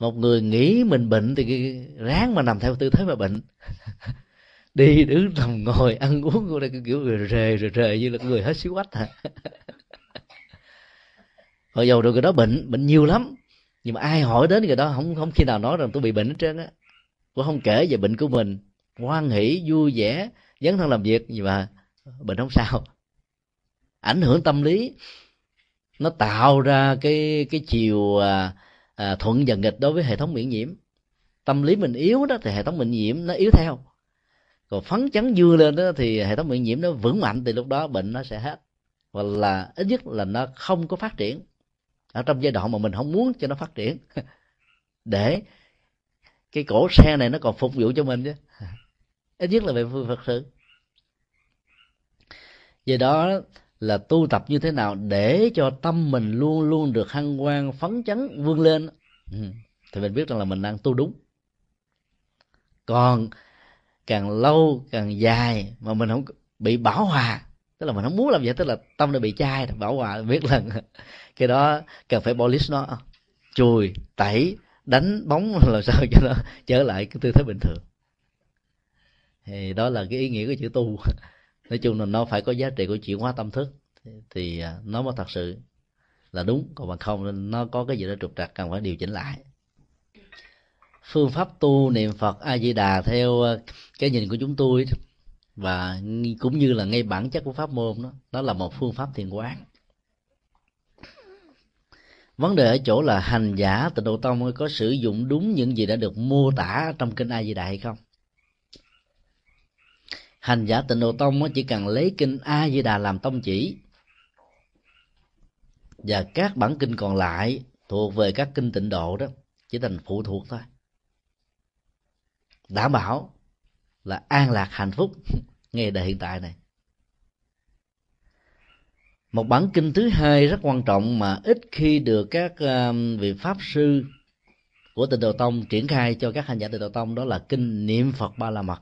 một người nghĩ mình bệnh thì ráng mà nằm theo tư thế mà bệnh. Đi đứng nằm ngồi ăn uống của đây kiểu người rề rề rề như là người hết xíu quách hả? Hồi dầu rồi người đó bệnh bệnh nhiều lắm. Nhưng mà ai hỏi đến người đó không không khi nào nói rằng tôi bị bệnh hết trơn á. Cũng không kể về bệnh của mình. Hoan hỷ vui vẻ dấn thân làm việc nhưng mà bệnh không sao. Ảnh hưởng tâm lý. Nó tạo ra cái cái chiều à, à, thuận và nghịch đối với hệ thống miễn nhiễm. Tâm lý mình yếu đó thì hệ thống miễn nhiễm nó yếu theo. Còn phấn chấn vui lên đó thì hệ thống miễn nhiễm nó vững mạnh thì lúc đó bệnh nó sẽ hết. Hoặc là ít nhất là nó không có phát triển. Ở trong giai đoạn mà mình không muốn cho nó phát triển. Để cái cổ xe này nó còn phục vụ cho mình chứ. Ít nhất là về phương phật sự. Vì đó là tu tập như thế nào để cho tâm mình luôn luôn được hăng hoan phấn chấn, vươn lên. Ừ. Thì mình biết rằng là mình đang tu đúng. Còn càng lâu càng dài mà mình không bị bảo hòa, tức là mình không muốn làm vậy, tức là tâm nó bị chai bảo hòa, biết là cái đó cần phải polish nó. Chùi, tẩy, đánh bóng, làm sao cho nó trở lại cái tư thế bình thường. Thì đó là cái ý nghĩa của chữ tu. nói chung là nó phải có giá trị của chuyển hóa tâm thức. Thì à, nó mới thật sự là đúng. Còn mà không nó có cái gì đó trục trặc cần phải điều chỉnh lại. Phương pháp tu niệm phật a di đà theo à, cái nhìn của chúng tôi và cũng như là ngay bản chất của pháp môn đó đó là một phương pháp thiền quán. Vấn đề ở chỗ là hành giả tịnh độ tông có sử dụng đúng những gì đã được mô tả trong kinh a di đà hay không? Hành giả tịnh độ tông chỉ cần lấy kinh a di đà làm tông chỉ. Và các bản kinh còn lại thuộc về các kinh tịnh độ đó, chỉ thành phụ thuộc thôi. Đảm bảo là an lạc hạnh phúc ngay đời hiện tại này. Một bản kinh thứ hai rất quan trọng mà ít khi được các um, vị pháp sư của tịnh độ tông triển khai cho các hành giả tịnh độ tông, đó là kinh niệm phật ba la mật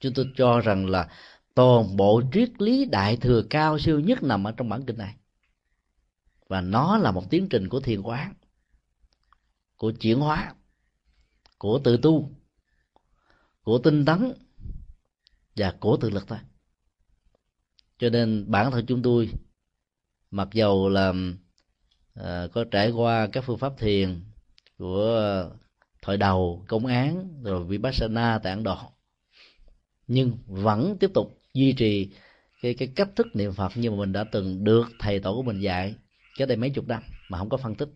chúng tôi cho rằng là toàn bộ triết lý đại thừa cao siêu nhất nằm ở trong bản kinh này. Và nó là một tiến trình của thiền quán của chuyển hóa của tự tu của tinh tấn và của tự lực thôi. Cho nên bản thân chúng tôi mặc dầu là à, có trải qua các phương pháp thiền của thời đầu công án rồi vipassana tạng đoạn độ nhưng vẫn tiếp tục duy trì cái cái cách thức niệm phật như mà mình đã từng được thầy tổ của mình dạy cái đây mấy chục năm mà không có phân tích.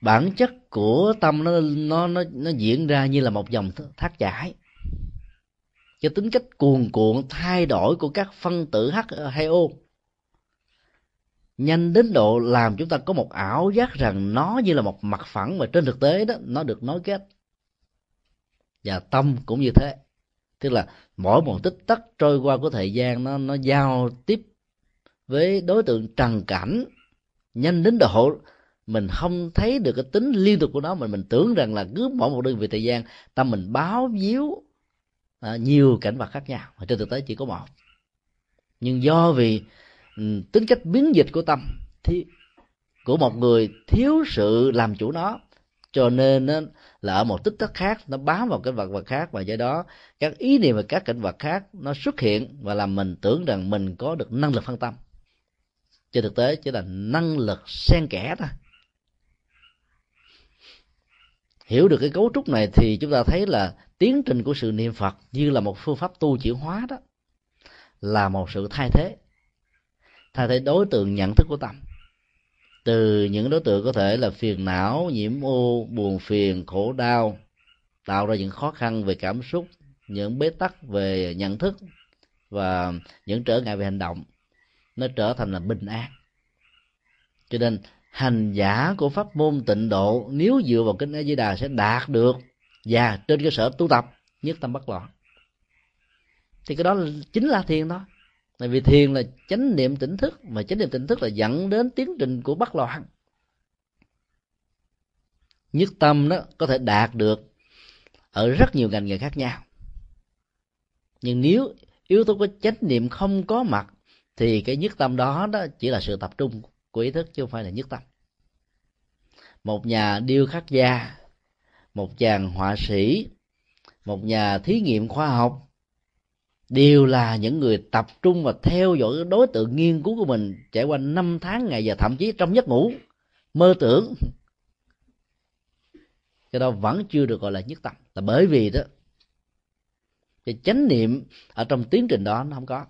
Bản chất của tâm nó nó nó nó diễn ra như là một dòng thác chảy. Cái tính cách cuồn cuộn, thay đổi của các phân tử H, hay O. Nhanh đến độ làm chúng ta có một ảo giác rằng nó như là một mặt phẳng mà trên thực tế đó, nó được nối kết và tâm cũng như thế. Tức là mỗi một tích tắc trôi qua của thời gian nó nó giao tiếp với đối tượng trần cảnh nhanh đến độ mình không thấy được cái tính liên tục của nó mình mình tưởng rằng là cứ mỗi một đơn vị thời gian tâm mình báo víu à, nhiều cảnh vật khác nhau. Mà trên thực tế chỉ có một. Nhưng do vì um, tính cách biến dịch của tâm thì của một người thiếu sự làm chủ nó cho nên là ở một tích tắc khác, nó bám vào cái vật vật khác và do đó các ý niệm về các cảnh vật khác nó xuất hiện và làm mình tưởng rằng mình có được năng lực phân tâm. Trên thực tế chỉ là năng lực xen kẽ thôi. Hiểu được cái cấu trúc này thì chúng ta thấy là tiến trình của sự niệm phật như là một phương pháp tu chuyển hóa đó, là một sự thay thế. Thay thế đối tượng nhận thức của tâm từ những đối tượng có thể là phiền não, nhiễm ô buồn phiền, khổ đau, tạo ra những khó khăn về cảm xúc, những bế tắc về nhận thức và những trở ngại về hành động. Nó trở thành là bình an. Cho nên, hành giả của pháp môn tịnh độ, nếu dựa vào kinh a di đà sẽ đạt được và trên cơ sở tu tập, nhất tâm bất loạn. Thì cái đó chính là thiền đó tại vì thiền là chánh niệm tỉnh thức, mà chánh niệm tỉnh thức là dẫn đến tiến trình của bất loạn nhất tâm đó có thể đạt được ở rất nhiều ngành nghề khác nhau. Nhưng nếu yếu tố của chánh niệm không có mặt, thì cái nhất tâm đó đó chỉ là sự tập trung của ý thức chứ không phải là nhất tâm. Một nhà điêu khắc gia, một chàng họa sĩ, một nhà thí nghiệm khoa học đều là những người tập trung và theo dõi đối tượng nghiên cứu của mình trải qua năm tháng ngày và thậm chí trong giấc ngủ. Mơ tưởng. Cái đó vẫn chưa được gọi là nhất tâm. Là bởi vì đó, cái chánh niệm ở trong tiến trình đó nó không có.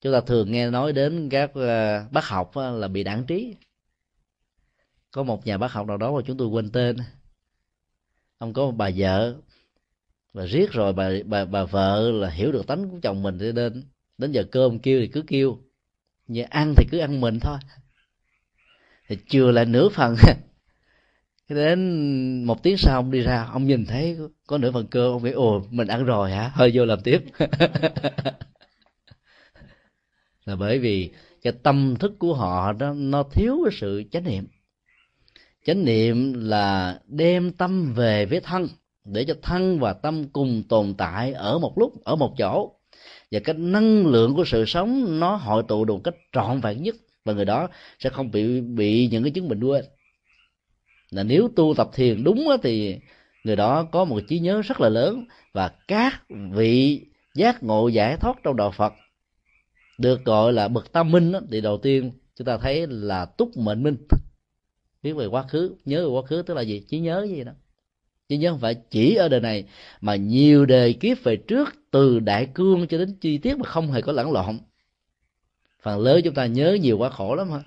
Chúng ta thường nghe nói đến các ờ, bác học là bị đảng trí. Có một nhà bác học nào đó mà chúng tôi quên tên. Ông có một bà vợ và riết rồi bà bà bà vợ là hiểu được tánh của chồng mình thì đến đến giờ cơm kêu thì cứ kêu. Nhưng ăn thì cứ ăn mình thôi. Thì chừa lại nửa phần. Đến một tiếng sau ông đi ra, ông nhìn thấy có nửa phần cơm, ông nghĩ, ồ, mình ăn rồi hả? Hơi vô làm tiếp. Là bởi vì cái tâm thức của họ đó nó thiếu cái sự chánh niệm. Chánh niệm là đem tâm về với thân để cho thân và tâm cùng tồn tại ở một lúc, ở một chỗ. Và cái năng lượng của sự sống, nó hội tụ được cách trọn vẹn nhất. Và người đó sẽ không bị bị những cái chứng bệnh quên là nếu tu tập thiền đúng thì người đó có một trí nhớ rất là lớn. Và các vị giác ngộ giải thoát trong đạo Phật được gọi là bậc tam minh thì đầu tiên chúng ta thấy là túc mệnh minh. Biết về quá khứ, nhớ về quá khứ, tức là gì? Trí nhớ gì đó chứ nhớ không phải chỉ ở đời này mà nhiều đề kiếp về trước từ đại cương cho đến chi tiết mà không hề có lẫn lộn. Phần lớn chúng ta nhớ nhiều quá khổ lắm hả?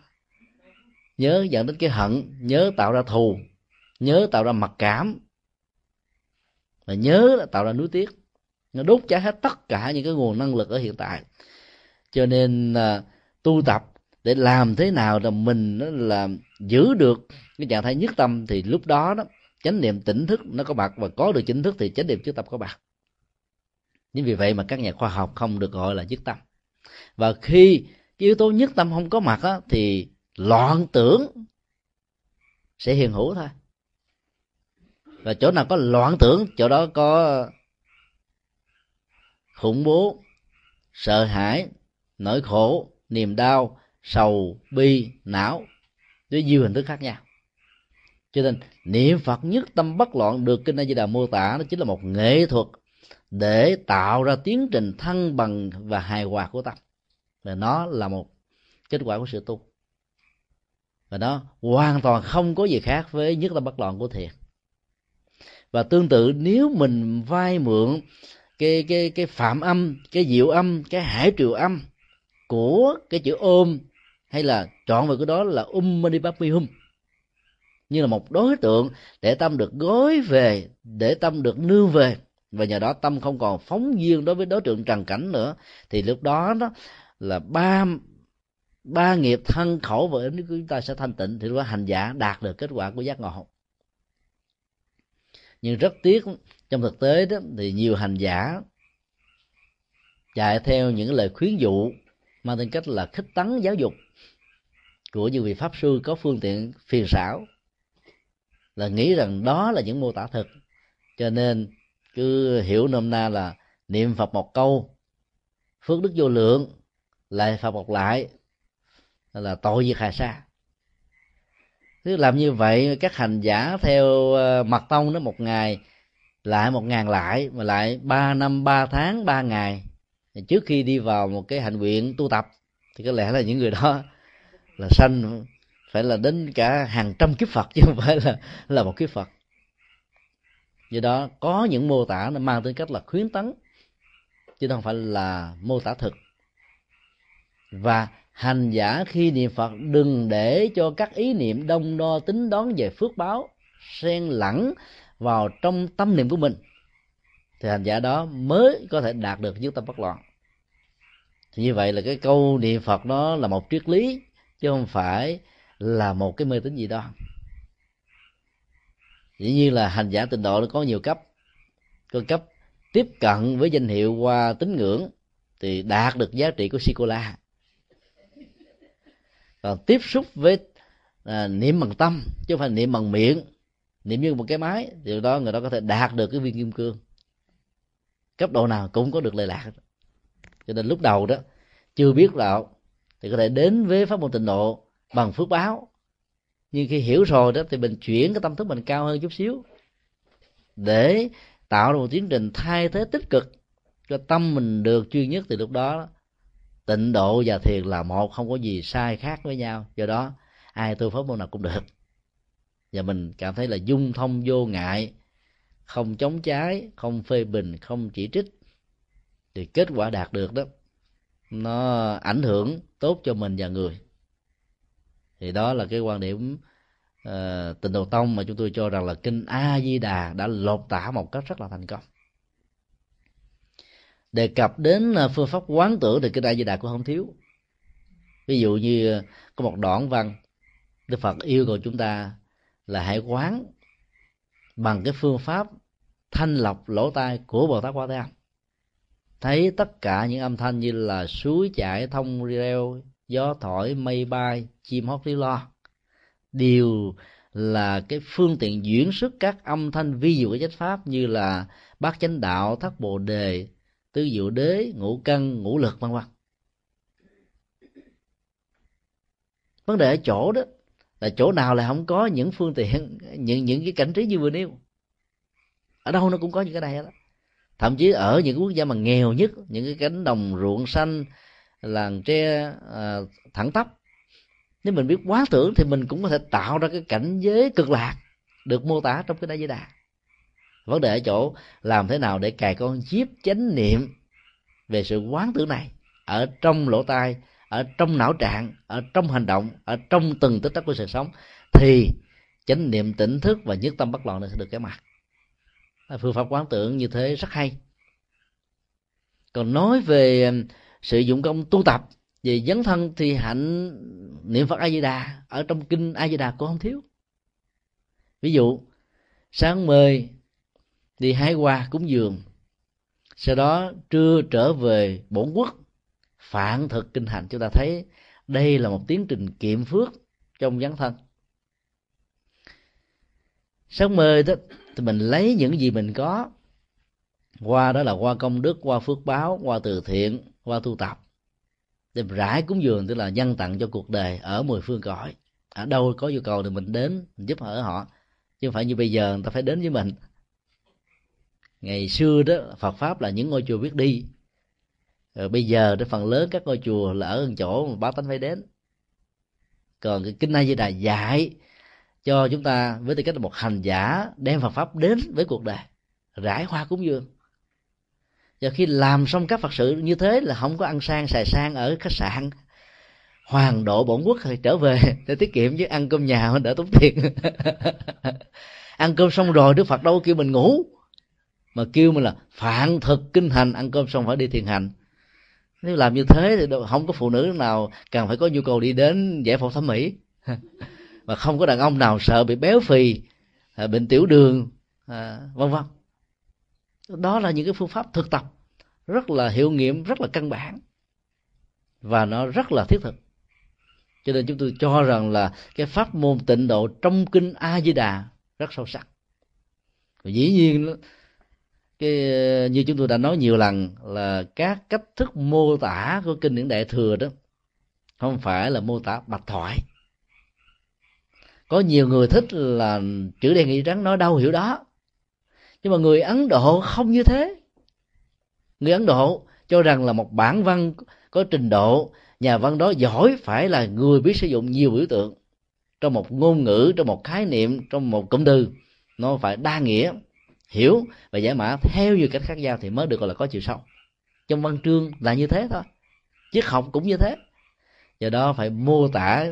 Nhớ dẫn đến cái hận nhớ tạo ra thù nhớ tạo ra mặc cảm và nhớ tạo ra nuối tiếc. Nó đốt cháy hết tất cả những cái nguồn năng lực ở hiện tại. Cho nên à, tu tập để làm thế nào là mình nó là giữ được cái trạng thái nhất tâm thì lúc đó đó chánh niệm tỉnh thức nó có mặt và có được chính thức thì chánh niệm trước tâm có mặt nhưng vì vậy mà các nhà khoa học không được gọi là nhất tâm. Và khi cái yếu tố nhất tâm không có mặt á, thì loạn tưởng sẽ hiện hữu thôi. Và chỗ nào có loạn tưởng chỗ đó có khủng bố sợ hãi nỗi khổ niềm đau sầu bi não. Với nhiều hình thức khác nhau cho nên, niệm phật nhất tâm bất loạn được kinh a di đà mô tả nó chính là một nghệ thuật để tạo ra tiến trình thăng bằng và hài hòa của tâm. Và nó là một kết quả của sự tu. Và nó hoàn toàn không có gì khác với nhất tâm bất loạn của thiền. Và tương tự, nếu mình vay mượn cái cái cái phạm âm, cái diệu âm, cái hải triều âm của cái chữ ôm, hay là chọn vào cái đó là um mani hum như là một đối tượng để tâm được gối về, để tâm được nương về. Và nhờ đó tâm không còn phóng duyên đối với đối tượng trần cảnh nữa. Thì lúc đó đó là ba ba nghiệp thân khẩu và ứng của chúng ta sẽ thanh tịnh thì lúc đó hành giả đạt được kết quả của giác ngộ. Nhưng rất tiếc, trong thực tế đó, thì nhiều hành giả chạy theo những lời khuyến dụ mang tính cách là khích tấn giáo dục của những vị pháp sư có phương tiện phiền xảo là nghĩ rằng đó là những mô tả thực cho nên, cứ hiểu nôm na là niệm phật một câu, phước đức vô lượng, lại phật một lại, là tội diệt hà sa. Cứ làm như vậy, các hành giả theo ờ, mặt mật tông đó một ngày, lại một ngàn lại, mà lại ba năm, ba tháng, ba ngày. Trước khi đi vào một cái hành nguyện tu tập, thì có lẽ là những người đó là sanh phải là đến cả hàng trăm kiếp phật, chứ không phải là là một kiếp phật. Do đó, có những mô tả nó mang tính cách là khuyến tấn, chứ không phải là mô tả thực. Và hành giả khi niệm phật, đừng để cho các ý niệm đông đo tính đón về phước báo xen lẫn vào trong tâm niệm của mình, thì hành giả đó mới có thể đạt được nhất tâm bất loạn. Thì như vậy là cái câu niệm phật đó là một triết lý, chứ không phải là một cái mê tín gì đó dĩ nhiên là hành giả tịnh độ nó có nhiều cấp. Có cấp tiếp cận với danh hiệu qua tín ngưỡng thì đạt được giá trị của si cô la còn tiếp xúc với à, niệm bằng tâm chứ không phải niệm bằng miệng niệm như một cái máy thì đó người đó có thể đạt được cái viên kim cương. Cấp độ nào cũng có được lệ lạc cho nên lúc đầu đó chưa biết đạo thì có thể đến với pháp môn tịnh độ bằng phước báo. Nhưng khi hiểu rồi đó, thì mình chuyển cái tâm thức mình cao hơn chút xíu, để tạo ra một tiến trình thay thế tích cực cho tâm mình được chuyên nhất thì lúc đó. Tịnh độ và thiền là một, không có gì sai khác với nhau. Do đó, ai tu pháp môn nào cũng được. Và mình cảm thấy là dung thông vô ngại, không chống trái, không phê bình, không chỉ trích, thì kết quả đạt được đó, nó ảnh hưởng tốt cho mình và người thì đó là cái quan điểm ờ, uh, tịnh độ tông mà chúng tôi cho rằng là kinh a di đà đã lột tả một cách rất là thành công. Đề cập đến ờ, phương pháp quán tưởng thì kinh a di đà cũng không thiếu. Ví dụ như có một đoạn văn đức phật yêu cầu chúng ta là hãy quán bằng cái phương pháp thanh lọc lỗ tai của bồ tát quan thế âm. Thấy tất cả những âm thanh như là suối chảy thông reo gió thổi mây bay chim hót líu lo. Đều là cái phương tiện diễn xuất các âm thanh vi diệu của chánh pháp như là bát chánh đạo thất bồ đề tứ diệu đế ngũ căn ngũ lực vân vân. Vấn đề ở chỗ đó là chỗ nào lại không có những phương tiện những những cái cảnh trí như vừa nêu. Ở đâu nó cũng có những cái này đó. Thậm chí ở những quốc gia mà nghèo nhất những cái cánh đồng ruộng xanh làng tre à, thẳng tắp nếu mình biết quá tưởng thì mình cũng có thể tạo ra cái cảnh giới cực lạc được mô tả trong cái đại di đà. Vấn đề ở chỗ làm thế nào để cài con chip chánh niệm về sự quán tưởng này ở trong lỗ tai, ở trong não trạng, ở trong hành động, ở trong từng tích tắc của sự sống thì chánh niệm tỉnh thức và nhất tâm bất loạn này sẽ được cái mặt. Phương pháp quán tưởng như thế rất hay. Còn nói về ừ, sự dụng công tu tập về dấn thân thì hạnh niệm phật a di đà ở trong kinh a di đà cũng không thiếu. Ví dụ, sáng mời đi hái hoa cúng dường. Sau đó trưa trở về bổn quốc, phản thực kinh hành chúng ta thấy đây là một tiến trình kiệm phước trong dấn thân. Sáng mời đó, thì mình lấy những gì mình có. Qua đó là qua công đức qua phước báo qua từ thiện qua tu tập để rải cúng dường, tức là nhân tặng cho cuộc đời ở mười phương cõi. Ở đâu có nhu cầu thì mình đến, mình giúp ở họ, chứ không phải như bây giờ người ta phải đến với mình. Ngày xưa đó, Phật pháp là những ngôi chùa biết đi. Rồi bây giờ đó, phần lớn các ngôi chùa là ở chỗ mà báo tánh phải đến. Còn cái kinh A Di Đà dạy cho chúng ta với tư cách là một hành giả đem Phật pháp đến với cuộc đời, rải hoa cúng dường và khi làm xong các phật sự như thế là không có ăn sang, xài sang ở khách sạn. Hoàng độ bổn quốc thì trở về để tiết kiệm chứ ăn cơm nhà đỡ tốn tiền. Ăn cơm xong rồi đức phật đâu kêu mình ngủ, mà kêu mình là phạn thực kinh hành, ăn cơm xong phải đi thiền hành. Nếu làm như thế thì không có phụ nữ nào cần phải có nhu cầu đi đến giải phẫu thẩm mỹ. Và không có đàn ông nào sợ bị béo phì à, bệnh tiểu đường à, vân vân đó là những cái phương pháp thực tập rất là hiệu nghiệm, rất là căn bản. Và nó rất là thiết thực. Cho nên chúng tôi cho rằng là cái pháp môn tịnh độ trong kinh a di đà rất sâu sắc. Và dĩ nhiên, cái, như chúng tôi đã nói nhiều lần là các cách thức mô tả của kinh điển đại thừa đó không phải là mô tả bạch thoại. Có nhiều người thích là chữ đen nghị trắng nói đâu hiểu đó nhưng mà người ấn độ không như thế. Người ấn độ cho rằng là một bản văn có trình độ, nhà văn đó giỏi phải là người biết sử dụng nhiều biểu tượng. Trong một ngôn ngữ, trong một khái niệm, trong một cụm từ, nó phải đa nghĩa, hiểu và giải mã theo nhiều cách khác nhau thì mới được gọi là có chiều sâu. Trong văn chương là như thế thôi, triết học cũng như thế. Do đó phải mô tả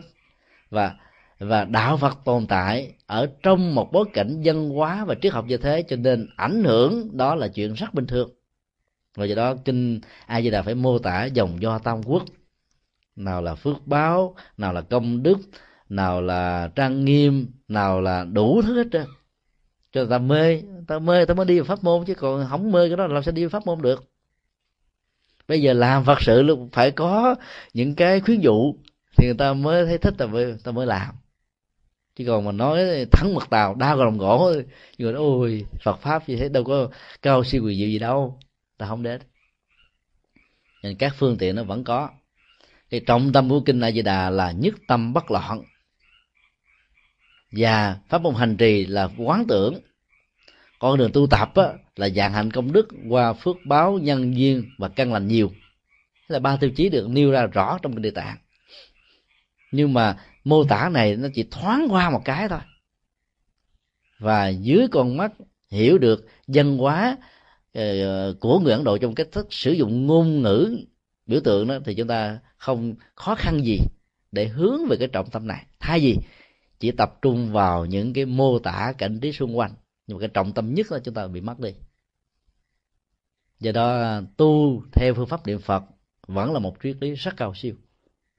và và đạo phật tồn tại ở trong một bối cảnh dân hóa và triết học như thế, cho nên ảnh hưởng đó là chuyện rất bình thường. Và do đó, kinh a di đà phải mô tả dòng do tam quốc. Nào là phước báo, nào là công đức, nào là trang nghiêm, nào là đủ thứ hết trơn. Cho ta mê ta mê, ta mới đi vào pháp môn, chứ còn không mê cái đó, làm sao đi vào pháp môn được? Bây giờ làm phật sự luôn, phải có những cái khuyến dụ thì người ta mới thấy thích, ta mới ta mới làm chứ còn mà nói thắng mật tàu đau vào lòng gỗ người nói ôi phật pháp như thế đâu có cao siêu quyền diệu gì đâu. Ta không đến. Nên các phương tiện nó vẫn có. Cái trọng tâm của kinh a di đà là nhất tâm bất loạn. Và pháp môn hành trì là quán tưởng. Con đường tu tập á, là dạng hạnh công đức qua phước báo nhân duyên và căn lành nhiều. Là ba tiêu chí được nêu ra rõ trong kinh địa tạng. Nhưng mà mô tả này nó chỉ thoáng qua một cái thôi. Và dưới con mắt hiểu được dân hóa ờ, của người ấn độ trong cách thức sử dụng ngôn ngữ biểu tượng đó, thì chúng ta không khó khăn gì để hướng về cái trọng tâm này. Thay vì chỉ tập trung vào những cái mô tả cảnh trí xung quanh, nhưng mà cái trọng tâm nhất là chúng ta bị mất đi. Do đó, tu theo phương pháp niệm phật vẫn là một triết lý rất cao siêu.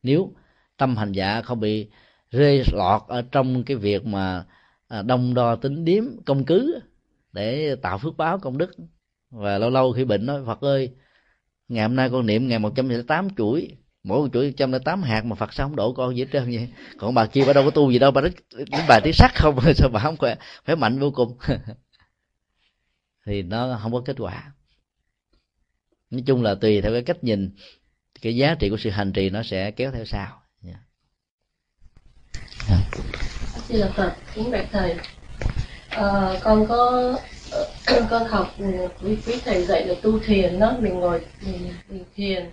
Nếu tâm hành giả không bị rơi lọt ở trong cái việc mà à, đông đo tính điếm, công cứ để tạo phước báo công đức. Và lâu lâu khi bệnh nói, phật ơi, ngày hôm nay con niệm ngày một trăm lẻ tám chuỗi, mỗi một chuỗi trăm lẻ tám hạt mà phật sao không đổ con gì hết trơn vậy? Còn bà kia bà đâu có tu gì đâu, bà đến bà tiếng sắc không, sao bà không khỏe khỏe mạnh vô cùng. Thì nó không có kết quả. Nói chung là tùy theo cái cách nhìn, cái giá trị của sự hành trì nó sẽ kéo theo sau. Dạ. Xin là Phật, kính bạch thầy. À, con có con học ừ, quý quý thầy dạy là tu thiền đó, mình ngồi mình, mình thiền.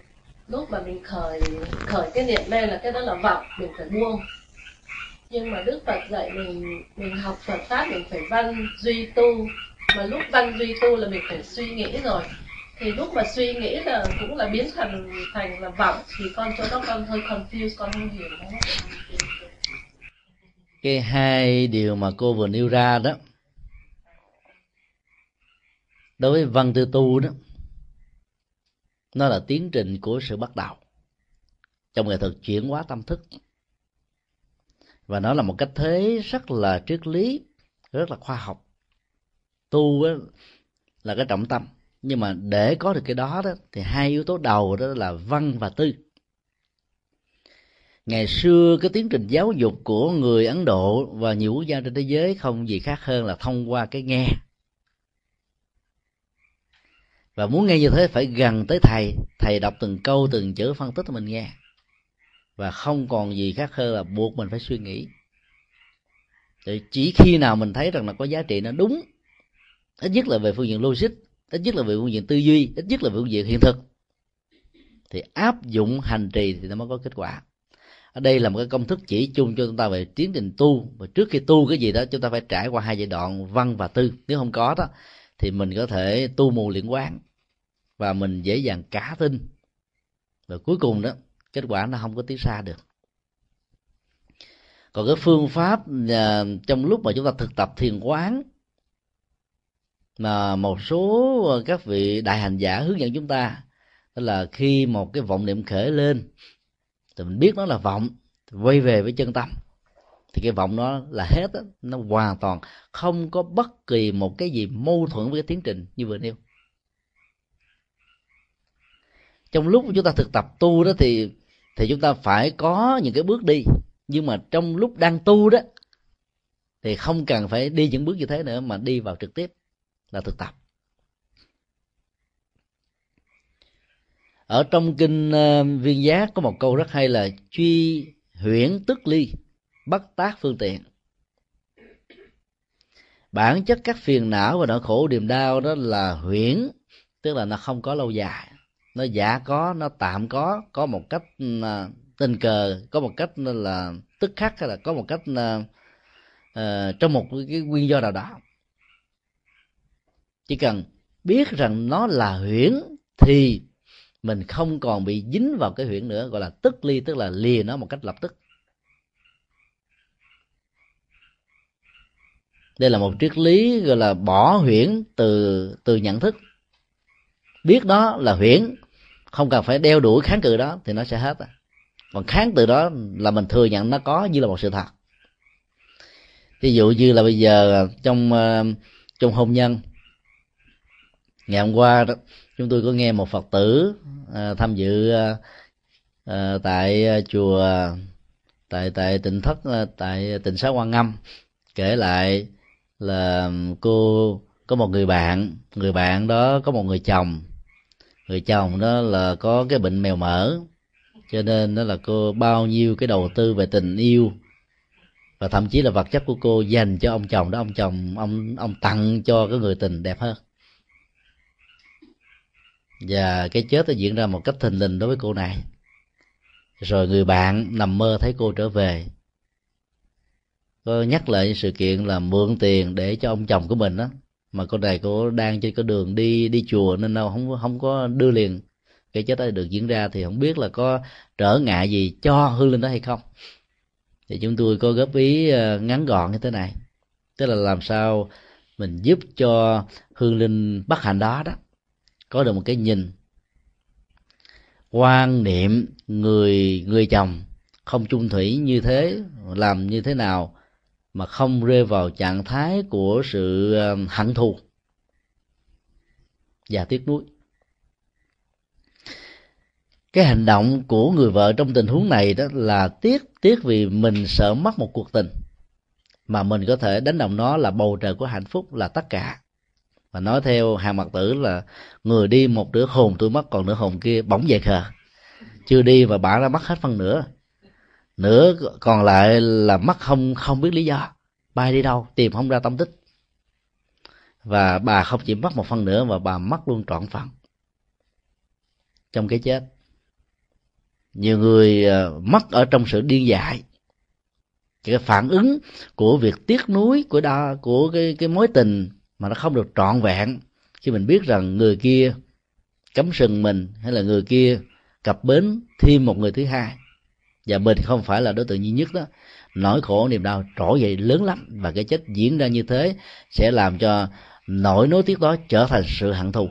Lúc mà mình khởi khởi cái niệm mê là cái đó là vọng mình phải buông. Nhưng mà đức phật dạy mình mình học phật pháp mình phải văn duy tu. Mà lúc văn duy tu là mình phải suy nghĩ rồi. Thì lúc mà suy nghĩ là cũng là biến thành thành là vọng thì con cho đó con hơi confused con không hiểu. đó cái hai điều mà cô vừa nêu ra đó, đối với văn tư tu đó, nó là tiến trình của sự bắt đầu trong nghệ thuật chuyển hóa tâm thức. Và nó là một cách thế rất là triết lý, rất là khoa học. Tu là cái trọng tâm, nhưng mà để có được cái đó đó, thì hai yếu tố đầu đó là văn và tư ngày xưa cái tiến trình giáo dục của người ấn độ và nhiều quốc gia trên thế giới không gì khác hơn là thông qua cái nghe. Và muốn nghe như thế phải gần tới thầy. Thầy đọc từng câu, từng chữ, phân tích cho mình nghe. Và không còn gì khác hơn là buộc mình phải suy nghĩ. Thì chỉ khi nào mình thấy rằng là có giá trị nó đúng, ít nhất là về phương diện logic, ít nhất là về phương diện tư duy, ít nhất là về phương diện hiện thực, thì áp dụng hành trì thì nó mới có kết quả ở đây là một cái công thức chỉ chung cho chúng ta về tiến trình tu. Và trước khi tu cái gì đó, chúng ta phải trải qua hai giai đoạn, văn và tư. Nếu không có đó, thì mình có thể tu mù liên quán. Và mình dễ dàng cả tin. Và cuối cùng đó, kết quả nó không có tiến xa được. Còn cái phương pháp à, trong lúc mà chúng ta thực tập thiền quán, mà một số các vị đại hành giả hướng dẫn chúng ta, đó là khi một cái vọng niệm khởi lên thì mình biết nó là vọng quay về với chân tâm. Thì cái vọng nó là hết đó, nó hoàn toàn không có bất kỳ một cái gì mâu thuẫn với cái tiến trình như vừa nêu. Trong lúc chúng ta thực tập tu đó thì thì chúng ta phải có những cái bước đi. Nhưng mà trong lúc đang tu đó thì không cần phải đi những bước như thế nữa mà đi vào trực tiếp là thực tập. Ở trong kinh ờ, viên giác có một câu rất hay là truy huyễn tức ly bất tác phương tiện. Bản chất các phiền não và nỗi khổ niềm đau đó là huyễn tức là nó không có lâu dài. Nó giả có nó tạm có có một cách ừ, à, tình cờ có một cách là tức khắc hay là có một cách uh, trong một cái nguyên do nào đó. Chỉ cần biết rằng nó là huyễn thì mình không còn bị dính vào cái huyễn nữa, gọi là tức ly, tức là lìa nó một cách lập tức. Đây là một triết lý gọi là bỏ huyễn từ từ nhận thức. Biết đó là huyễn, không cần phải đeo đuổi kháng cự đó thì nó sẽ hết. Còn kháng từ đó là mình thừa nhận nó có như là một sự thật. Ví dụ như là bây giờ trong ờ, trong hôn nhân, ngày hôm qua đó chúng tôi có nghe một phật tử uh, tham dự uh, tại chùa tại tại tỉnh thất uh, tại tỉnh xá quan ngâm kể lại là cô có một người bạn người bạn đó có một người chồng. Người chồng đó là có cái bệnh mèo mỡ cho nên đó là cô bao nhiêu cái đầu tư về tình yêu. Và thậm chí là vật chất của cô dành cho ông chồng đó ông chồng ông ông tặng cho cái người tình đẹp hơn và cái chết nó diễn ra một cách thình lình đối với cô này. Rồi người bạn nằm mơ thấy cô trở về. Có nhắc lại sự kiện là mượn tiền để cho ông chồng của mình đó mà cô này cô đang trên cái đường đi đi chùa nên đâu không không có đưa liền. Cái chết đó được diễn ra thì không biết là có trở ngại gì cho hương linh đó hay không. Thì chúng tôi có góp ý ờ, ngắn gọn như thế này. Tức là làm sao mình giúp cho hương linh bất hạnh đó đó có được một cái nhìn quan niệm người người chồng không chung thủy như thế, làm như thế nào mà không rơi vào trạng thái của sự ờ, hận thù và tiếc nuối. Cái hành động của người vợ trong tình huống này đó là tiếc tiếc vì mình sợ mất một cuộc tình, mà mình có thể đánh đồng nó là bầu trời của hạnh phúc là tất cả và nói theo hàng mặt tử là người đi một nửa hồn, tôi mất còn nửa hồn kia bỗng dậy khờ. Chưa đi và bả đã mất hết phần nửa. Nửa còn lại là mất không không biết lý do. Bay đi đâu, tìm không ra tâm tích. Và bà không chỉ mất một phần nữa mà bà mất luôn trọn phần trong cái chết, nhiều người ờ, mất ở trong sự điên dại. Cái phản ứng của việc tiếc nuối của đa, của cái cái mối tình mà nó không được trọn vẹn. Khi mình biết rằng người kia cấm sừng mình hay là người kia cặp bến thêm một người thứ hai, và mình không phải là đối tượng duy nhất đó, nỗi khổ, niềm đau trỗi dậy lớn lắm, và cái chết diễn ra như thế sẽ làm cho nỗi nối tiếc đó trở thành sự hận thù.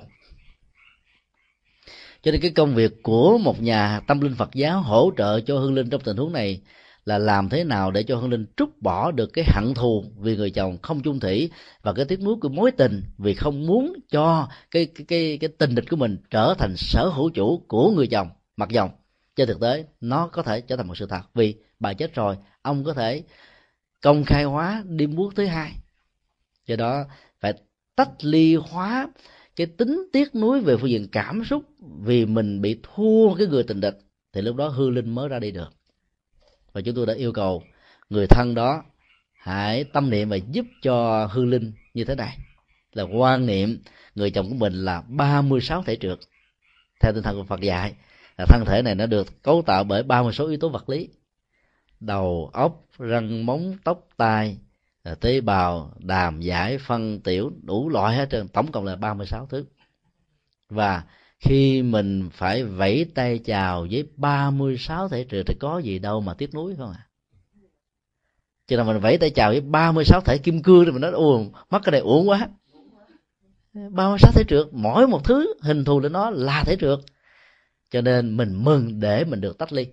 Cho nên cái công việc của một nhà tâm linh phật giáo hỗ trợ cho hương linh trong tình huống này là làm thế nào để cho hương linh trút bỏ được cái hận thù vì người chồng không chung thủy và cái tiếc nuối của mối tình vì không muốn cho cái cái cái, cái tình địch của mình trở thành sở hữu chủ của người chồng mặc dòng trên thực tế nó có thể trở thành một sự thật vì bà chết rồi ông có thể công khai hóa đêm bước thứ hai. Do đó phải tách ly hóa cái tính tiếc nuối về phương diện cảm xúc vì mình bị thua cái người tình địch thì lúc đó hư linh mới ra đi được và chúng tôi đã yêu cầu người thân đó hãy tâm niệm và giúp cho hư linh như thế này. Là quan niệm người chồng của mình là 36 thể trượt. Theo tinh thần của Phật dạy, là thân thể này nó được cấu tạo bởi 36 yếu tố vật lý. Đầu óc, răng móng, tóc, tai tế bào, đàm giải, phân, tiểu, đủ loại hết trơn. Tổng cộng là 36 thứ. Và khi mình phải vẫy tay chào với 36 thể trượt thì có gì đâu mà tiếc nuối không à Chứ là mình vẫy tay chào với 36 thể kim cương thì mình nói uổng mất cái này uổng quá. 36 thể trượt, mỗi một thứ hình thù lên nó là thể trượt. Cho nên mình mừng để mình được tách ly.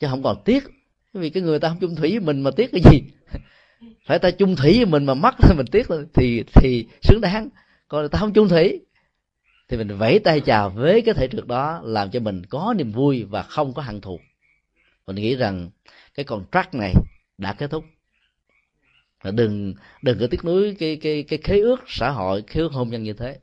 Chứ không còn tiếc, vì cái người ta không chung thủy với mình mà tiếc cái gì? Phải ta chung thủy với mình mà mất mình tiếc thì thì xứng đáng. Còn ta không chung thủy thì mình vẫy tay chào với cái thể trượt đó, làm cho mình có niềm vui và không có hận thù. Mình nghĩ rằng cái contract này đã kết thúc. Đừng đừng có tiếc nuối cái cái cái khế ước xã hội, khế ước hôn nhân như thế.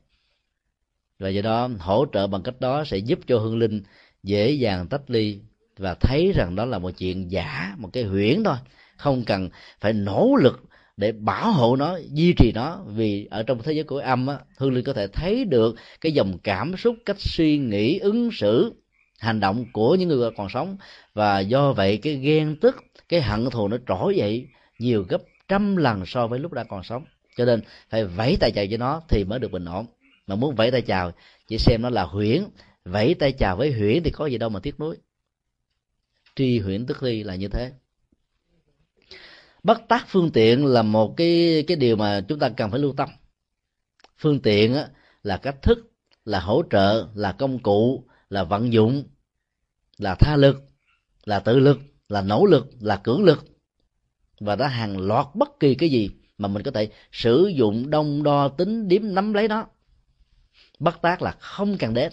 Và do đó, hỗ trợ bằng cách đó sẽ giúp cho hương linh dễ dàng tách ly và thấy rằng đó là một chuyện giả, một cái huyễn thôi. Không cần phải nỗ lực để bảo hộ nó duy trì nó. Vì ở trong thế giới của âm á, hương linh có thể thấy được cái dòng cảm xúc cách suy nghĩ ứng xử hành động của những người còn sống. Và do vậy cái ghen tức cái hận thù nó trỗi dậy nhiều gấp trăm lần so với lúc đã còn sống. Cho nên phải vẫy tay chào cho nó thì mới được bình ổn. Mà muốn vẫy tay chào chỉ xem nó là huyễn. Vẫy tay chào với huyễn thì có gì đâu mà tiếc nuối. Tri huyễn tức ly là như thế bất tác phương tiện là một cái cái điều mà chúng ta cần phải lưu tâm. Phương tiện á, là cách thức là hỗ trợ là công cụ là vận dụng là tha lực là tự lực là nỗ lực là cưỡng lực. Và đã hàng loạt bất kỳ cái gì mà mình có thể sử dụng đông đo tính điếm nắm lấy nó. Bất tác là không cần đến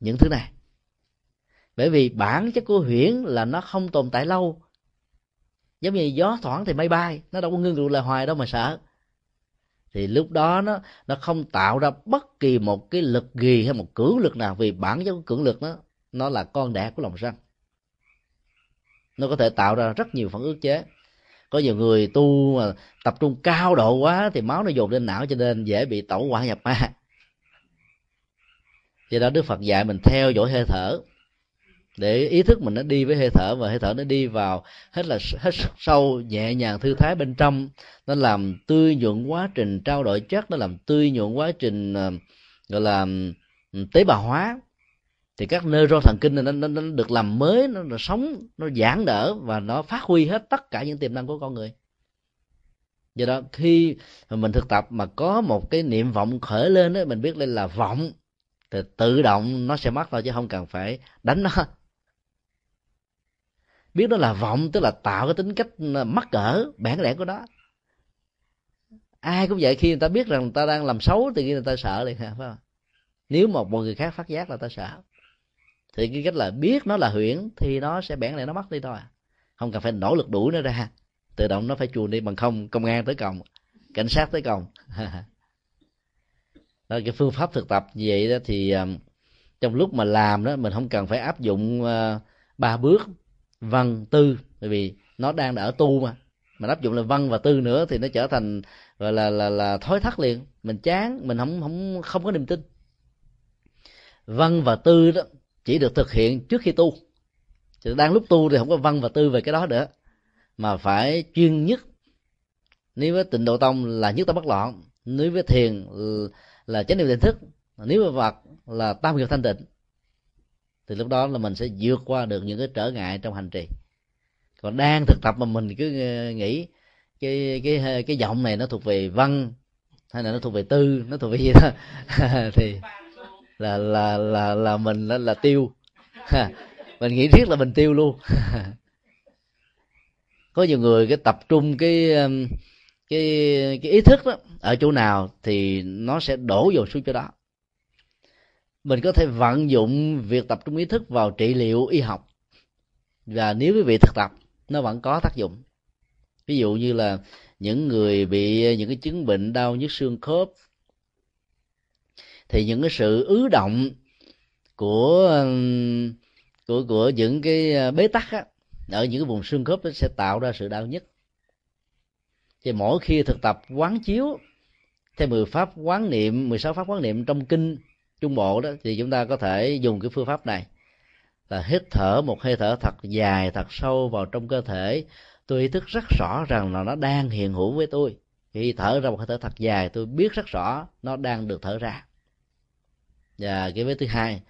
những thứ này. Bởi vì bản chất của huyễn là nó không tồn tại lâu giống như gió thoảng thì mây bay, nó đâu có ngưng tụ lại hoài đâu mà sợ. Thì lúc đó nó nó không tạo ra bất kỳ một cái lực gì hay một cưỡng lực nào vì bản chất của cưỡng lực nó nó là con đẻ của lòng sân. Nó có thể tạo ra rất nhiều phản ước chế. Có nhiều người tu mà tập trung cao độ quá thì máu nó dồn lên não cho nên dễ bị tẩu hỏa nhập ma. Do đó đức phật dạy mình theo dõi hơi thở để ý thức mình nó đi với hơi thở và hơi thở nó đi vào hết là hết sâu nhẹ nhàng thư thái bên trong. Nó làm tươi nhuận quá trình trao đổi chất nó làm tươi nhuận quá trình ờ, gọi là ừ, tế bào hóa. Thì các neuron thần kinh này nó, nó, nó được làm mới nó, nó sống nó giãn đỡ và nó phát huy hết tất cả những tiềm năng của con người. Do đó khi mình thực tập mà có một cái niệm vọng khởi lên đó mình biết đây là vọng thì tự động nó sẽ mất thôi chứ không cần phải đánh nó biết đó là vọng, tức là tạo cái tính cách ờ, mắc cỡ, bản lẽ của nó ai cũng vậy, khi người ta biết rằng người ta đang làm xấu thì người ta sợ liền, phải không? Nếu một một người khác phát giác là ta sợ, thì cái cách là biết nó là huyễn thì nó sẽ bẽn lại nó mất đi thôi à. không cần phải nỗ lực đuổi nó ra. Tự động nó phải chuồn đi bằng không, công an tới còng cảnh sát tới còng đó, cái phương pháp thực tập như vậy đó thì ờ, trong lúc mà làm đó, mình không cần phải áp dụng ờ, ba bước văn tư bởi vì nó đang ở tu mà. Mà áp dụng là văn và tư nữa thì nó trở thành, gọi là là là thói thắt liền. Mình chán, mình không không không có niềm tin. Văn và tư đó chỉ được thực hiện trước khi tu. Thì đang lúc tu thì không có văn và tư về cái đó nữa. Mà phải chuyên nhất. Nếu với tịnh độ tông là nhất tâm bất loạn. Nếu với thiền là chánh niệm tỉnh thức. Nếu với vật là tam nghiệp thanh tịnh thì lúc đó là mình sẽ vượt qua được những cái trở ngại trong hành trì. Còn đang thực tập mà mình cứ ờ, nghĩ cái cái ờ, cái giọng này nó thuộc về văn hay là nó thuộc về tư nó thuộc về gì đó thì là là là là mình là, là tiêu. Mình nghĩ thiết là mình tiêu luôn. Có nhiều người cái tập trung cái cái cái ý thức đó ở chỗ nào thì nó sẽ đổ vào xuống chỗ đó mình có thể vận dụng việc tập trung ý thức vào trị liệu y học. Và nếu quý vị thực tập nó vẫn có tác dụng. Ví dụ như là những người bị những cái chứng bệnh đau nhức xương khớp thì những cái sự ứ động của của của những cái bế tắc á, ở những cái vùng xương khớp nó sẽ tạo ra sự đau nhức. Thì mỗi khi thực tập quán chiếu theo 10 pháp quán niệm 16 pháp quán niệm trong kinh trung bộ đó, thì chúng ta có thể dùng cái phương pháp này. Là hít thở một hơi thở thật dài, thật sâu vào trong cơ thể. Tôi ý thức rất rõ rằng là nó đang hiện hữu với tôi. Khi thở ra một hơi thở thật dài, tôi biết rất rõ nó đang được thở ra. Và cái vế thứ hai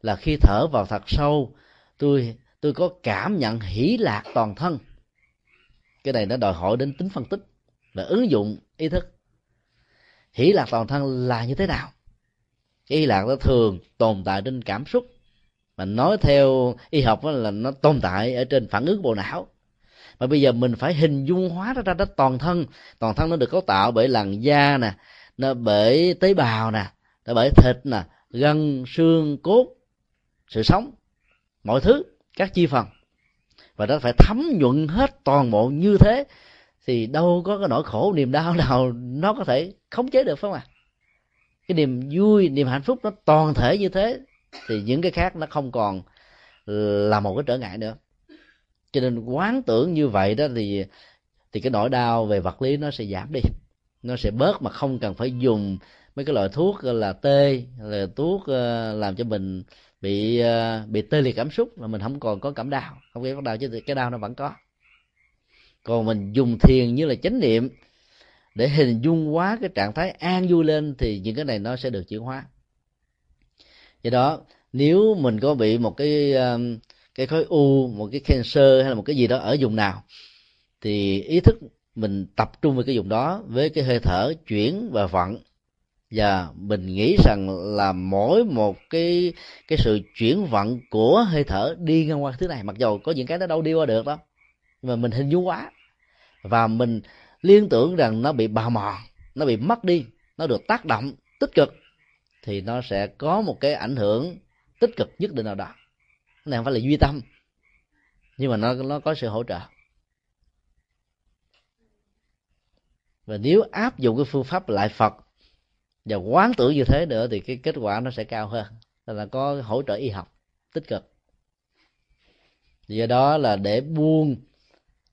là khi thở vào thật sâu, tôi tôi có cảm nhận hỷ lạc toàn thân. Cái này nó đòi hỏi đến tính phân tích và ứng dụng ý thức. Hỷ lạc toàn thân là như thế nào? Cái hỷ lạc nó thường tồn tại trên cảm xúc. Mà nói theo y học là nó tồn tại ở trên phản ứng bộ não. Mà bây giờ mình phải hình dung hóa nó ra đó toàn thân. Toàn thân nó được cấu tạo bởi làn da nè, nó bởi tế bào nè, nó bởi thịt nè, gân, xương, cốt, sự sống, mọi thứ, các chi phần. Và nó phải thấm nhuận hết toàn bộ như thế thì đâu có cái nỗi khổ, niềm đau nào nó có thể khống chế được, phải không ạ? à? Cái niềm vui, niềm hạnh phúc nó toàn thể như thế, thì những cái khác nó không còn là một cái trở ngại nữa. Cho nên quán tưởng như vậy đó thì thì cái nỗi đau về vật lý nó sẽ giảm đi. Nó sẽ bớt mà không cần phải dùng mấy cái loại thuốc là tê, là thuốc ờ, làm cho mình bị ờ, bị tê liệt cảm xúc là mình không còn có cảm đau. Không có cảm đau chứ cái đau nó vẫn có. Còn mình dùng thiền như là chánh niệm để hình dung hóa cái trạng thái an vui lên thì những cái này nó sẽ được chuyển hóa. Do đó, nếu mình có bị một cái um, cái khối u, một cái cancer hay là một cái gì đó ở vùng nào, thì ý thức mình tập trung vào cái vùng đó với cái hơi thở chuyển và vận. Và mình nghĩ rằng là mỗi một cái cái sự chuyển vận của hơi thở đi ngang qua thứ này, mặc dù có những cái nó đâu đi qua được đó nhưng mà mình hình dung quá. Và mình liên tưởng rằng nó bị bào mòn, nó bị mất đi, nó được tác động tích cực, thì nó sẽ có một cái ảnh hưởng tích cực nhất định nào đó. Này không phải là duy tâm, nhưng mà nó nó có sự hỗ trợ. Và nếu áp dụng cái phương pháp lại phật và quán tưởng như thế nữa thì cái kết quả nó sẽ cao hơn, là có hỗ trợ y học tích cực. Do đó là để buông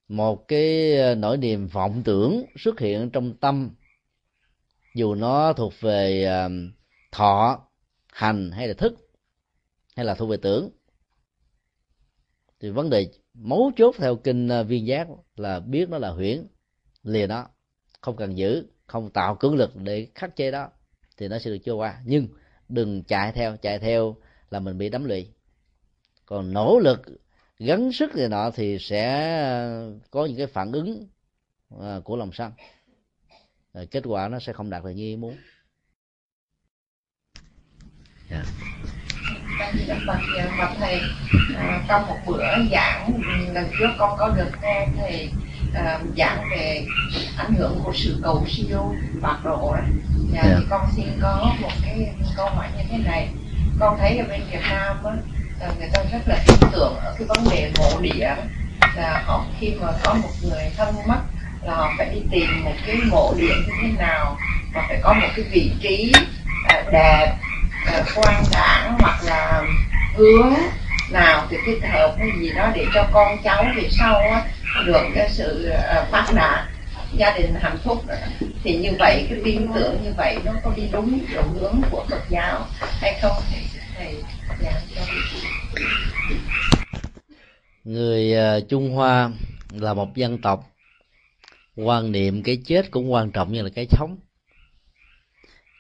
một cái ờ, nỗi niềm vọng tưởng xuất hiện trong tâm. Dù nó thuộc về ờ, thọ, hành hay là thức, hay là thuộc về tưởng. Thì vấn đề mấu chốt theo kinh ờ, viên giác là biết nó là huyễn, lìa nó, không cần giữ, không tạo cưỡng lực để khắc chế đó, thì nó sẽ được trôi qua. Nhưng đừng chạy theo chạy theo là mình bị đắm lụy. Còn nỗ lực gắng sức này nọ thì sẽ có những cái phản ứng à, của lòng sân kết quả nó sẽ không đạt được như ý muốn yeah. Dạ. Bạch thầy à, trong một bữa giảng lần trước con có được nghe thầy à, giảng về ảnh hưởng của sự cầu siêu bạc độ đó. Dạ, yeah. thì con xin có một cái câu hỏi như thế này con thấy ở bên Việt Nam á, Ờ, người ta rất là tin tưởng ở cái vấn đề mộ địa là họ khi mà có một người thân mất là họ phải đi tìm một cái mộ địa như thế nào và phải có một cái vị trí ờ, đẹp ờ, quan đảng hoặc là hướng nào thì thích hợp hay gì đó để cho con cháu về sau á, được cái sự phát đạt gia đình hạnh phúc. Thì như vậy cái tin tưởng như vậy nó có đi đúng đường hướng của Phật giáo hay không thì thầy giảng cho biết người à, Trung Hoa là một dân tộc. Quan niệm cái chết cũng quan trọng như là cái sống.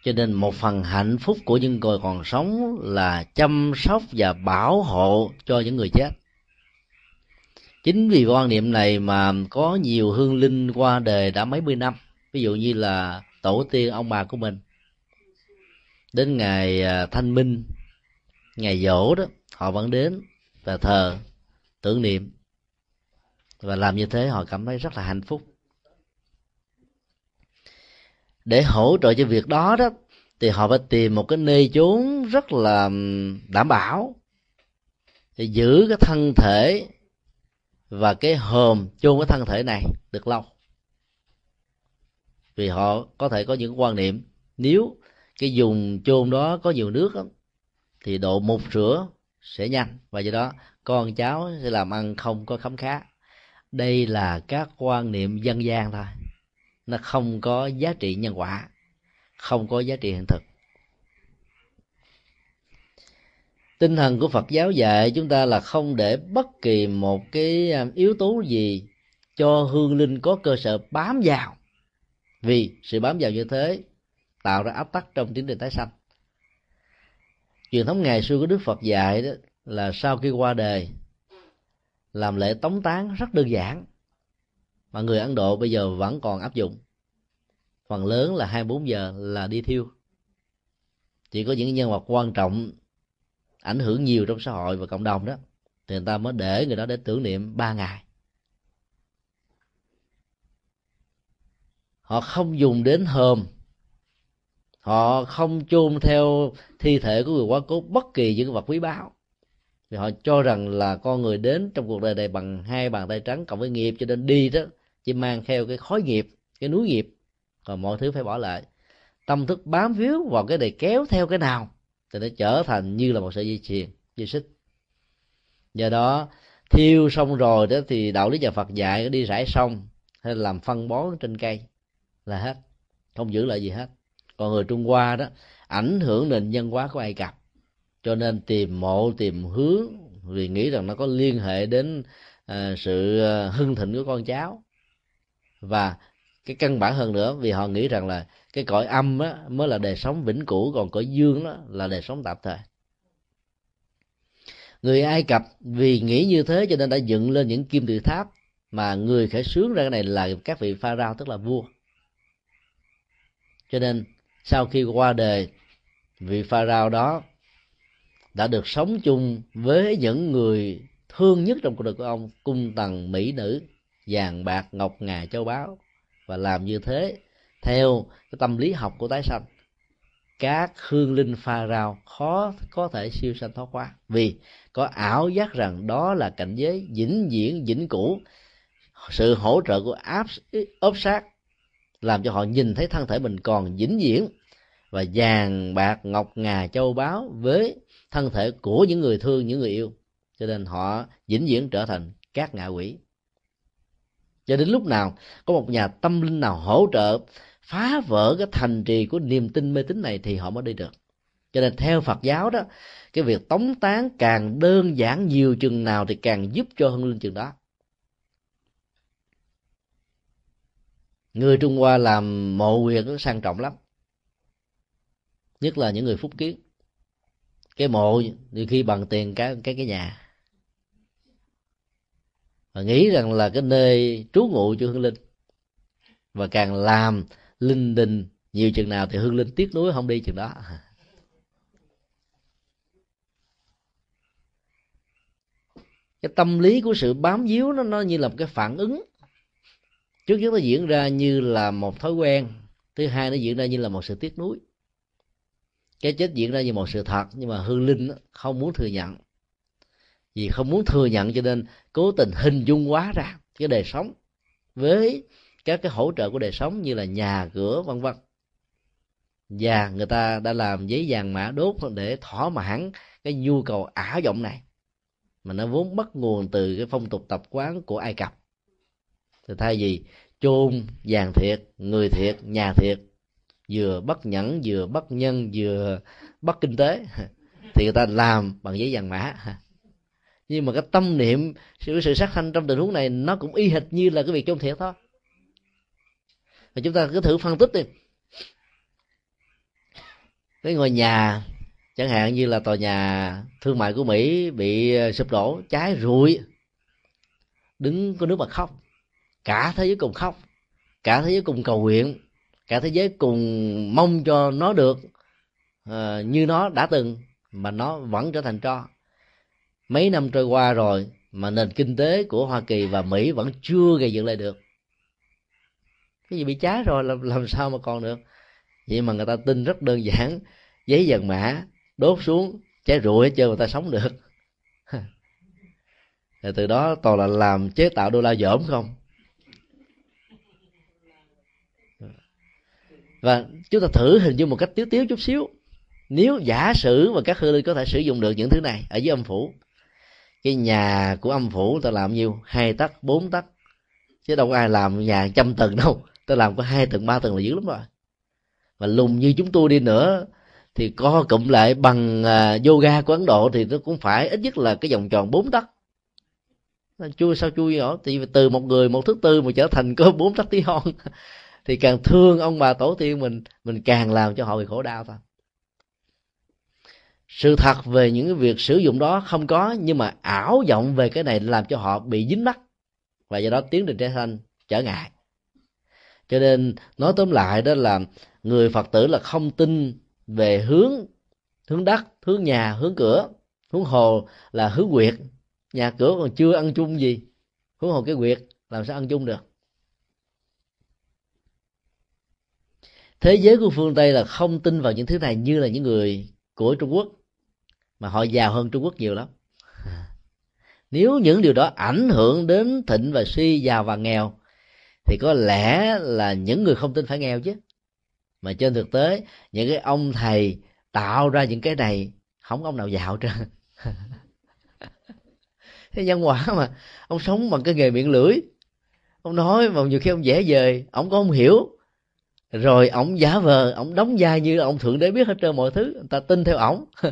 Cho nên một phần hạnh phúc của những người còn sống là chăm sóc và bảo hộ cho những người chết. Chính vì quan niệm này mà có nhiều hương linh qua đời đã mấy mươi năm. Ví dụ như là tổ tiên ông bà của mình. Đến ngày à, thanh minh, ngày dỗ đó họ vẫn đến và thờ tưởng niệm. Và làm như thế họ cảm thấy rất là hạnh phúc. Để hỗ trợ cho việc đó đó thì họ phải tìm một cái nơi chốn rất là đảm bảo để giữ cái thân thể và cái hòm chôn cái thân thể này được lâu. Vì họ có thể có những quan niệm nếu cái dùng chôn đó có nhiều nước đó, thì độ một rửa sẽ nhanh và do đó, con cháu sẽ làm ăn không có khấm khá. Đây là các quan niệm dân gian thôi. Nó không có giá trị nhân quả, không có giá trị hiện thực. Tinh thần của phật giáo dạy chúng ta là không để bất kỳ một cái à, yếu tố gì cho hương linh có cơ sở bám vào. Vì sự bám vào như thế, tạo ra áp tắc trong tiến trình tái sanh truyền thống ngày xưa của đức phật dạy đó là sau khi qua đời, làm lễ tống tán rất đơn giản, mà người ấn độ bây giờ vẫn còn áp dụng. Phần lớn là 24 giờ là đi thiêu. Chỉ có những nhân vật quan trọng ảnh hưởng nhiều trong xã hội và cộng đồng đó, thì người ta mới để người đó để tưởng niệm ba ngày. Họ không dùng đến hôm họ không chôn theo thi thể của người quá cố bất kỳ những vật quý báu. Vì họ cho rằng là con người đến trong cuộc đời này bằng hai bàn tay trắng cộng với nghiệp, cho nên đi đó chỉ mang theo cái khói nghiệp, cái núi nghiệp. Còn mọi thứ phải bỏ lại. Tâm thức bám víu vào cái này kéo theo cái nào thì nó trở thành như là một sợi dây chuyền, dây xích. Do đó, thiêu xong rồi đó thì đạo lý nhà phật dạy, đi rải sông hay làm phân bón trên cây là hết, không giữ lại gì hết còn người trung hoa đó ảnh hưởng nền nhân hóa của ai cập. Cho nên tìm mộ tìm hướng vì nghĩ rằng nó có liên hệ đến à, sự à, hưng thịnh của con cháu. Và cái căn bản hơn nữa vì họ nghĩ rằng là cái cõi âm á, mới là đời sống vĩnh cửu còn cõi dương đó là đời sống tạm thời. Người ai cập vì nghĩ như thế cho nên đã dựng lên những kim tự tháp mà người khởi xướng ra cái này là các vị pharaoh tức là vua. Cho nên sau khi qua đời, vị pharaoh đó đã được sống chung với những người thương nhất trong cuộc đời của ông, cung tần mỹ nữ, vàng bạc ngọc ngà châu báu, và làm như thế theo cái tâm lý học của tái sanh. Các hương linh pha rao khó, có thể siêu sanh thoát qua, vì có ảo giác rằng đó là cảnh giới vĩnh viễn, vĩnh cửu. Sự hỗ trợ của áp ốp sát làm cho họ nhìn thấy thân thể mình còn vĩnh viễn và vàng bạc ngọc ngà châu báu với thân thể của những người thương, những người yêu. Cho nên họ vĩnh viễn trở thành các ngạ quỷ. Cho đến lúc nào có một nhà tâm linh nào hỗ trợ phá vỡ cái thành trì của niềm tin mê tín này thì họ mới đi được. Cho nên theo phật giáo đó, cái việc tống tán càng đơn giản nhiều chừng nào thì càng giúp cho hưng linh chừng đó. Người trung hoa làm mộ quyệt nó sang trọng lắm. Nhất là những người phúc kiến. Cái mộ nhiều khi bằng tiền cái cái cái nhà. Và nghĩ rằng là cái nơi trú ngụ cho hương linh. Và càng làm linh đình nhiều chừng nào thì hương linh tiếc nuối không đi chừng đó. Cái tâm lý của sự bám víu nó nó như là một cái phản ứng trước nhất nó diễn ra như là một thói quen, thứ hai nó diễn ra như là một sự tiếc nuối. Cái chết diễn ra như một sự thật, nhưng mà hương linh không muốn thừa nhận. Vì không muốn thừa nhận cho nên cố tình hình dung quá ra cái đời sống với các cái hỗ trợ của đời sống như là nhà, cửa, vân vân. Và người ta đã làm giấy vàng mã đốt để thỏa mãn cái nhu cầu ảo vọng này. Mà nó vốn bắt nguồn từ cái phong tục tập quán của ai cập thì thay vì chôn vàng thiệt, người thiệt, nhà thiệt, vừa bất nhẫn, vừa bất nhân, vừa bất kinh tế, thì người ta làm bằng giấy vàng mã. Nhưng mà cái tâm niệm, sự sự sát sanh trong tình huống này, nó cũng y hệt như là cái việc chôn thiệt thôi. Và chúng ta cứ thử phân tích đi. Cái ngôi nhà, chẳng hạn như là tòa nhà thương mại của mỹ bị sụp đổ, cháy rụi, đứng có nước mà khóc cả thế giới cùng khóc cả thế giới cùng cầu nguyện cả thế giới cùng mong cho nó được uh, như nó đã từng mà nó vẫn trở thành tro. Mấy năm trôi qua rồi mà nền kinh tế của hoa kỳ và mỹ vẫn chưa gây dựng lại được. Cái gì bị cháy rồi làm, làm sao mà còn được? Vậy mà người ta tin rất đơn giản giấy dần mã đốt xuống cháy rụi hết trơn người ta sống được. Từ đó toàn là làm chế tạo đô la dởm không? Và chúng ta thử hình dung một cách tiếu tiếu chút xíu. Nếu giả sử mà các hư linh có thể sử dụng được những thứ này ở dưới âm phủ, cái nhà của âm phủ ta làm nhiêu? Hai tấc, bốn tấc. Chứ đâu có ai làm nhà trăm tầng đâu. Ta làm có hai tầng, ba tầng là dữ lắm rồi. Và lùng như chúng tôi đi nữa, thì co cụm lại bằng à, yoga của ấn độ thì nó cũng phải ít nhất là cái vòng tròn bốn tấc. Chui sao chui nhỏ thì từ một người, một thứ tư mà trở thành có bốn tấc tí hon thì càng thương ông bà tổ tiên mình mình càng làm cho họ bị khổ đau thôi. Sự thật về những cái việc sử dụng đó không có, nhưng mà ảo vọng về cái này làm cho họ bị dính mắc và do đó tiến trình trái thành trở ngại. Cho nên, nói tóm lại đó là người phật tử là không tin về hướng hướng đất, hướng nhà, hướng cửa, hướng hồ là hướng quyệt. Nhà cửa còn chưa ăn chung gì hướng hồ cái quyệt làm sao ăn chung được? Thế giới của phương tây là không tin vào những thứ này như là những người của trung quốc, mà họ giàu hơn trung quốc nhiều lắm. Nếu những điều đó ảnh hưởng đến thịnh và suy, giàu và nghèo, thì có lẽ là những người không tin phải nghèo chứ. Mà trên thực tế, những cái ông thầy tạo ra những cái này, không có ông nào giàu trơn. Thế văn hóa mà, ông sống bằng cái nghề miệng lưỡi. Ông nói mà nhiều khi ông dễ dời, ông có không hiểu rồi ổng giả vờ, ổng đóng vai như ông thượng đế biết hết trơn mọi thứ. Người ta tin theo ổng.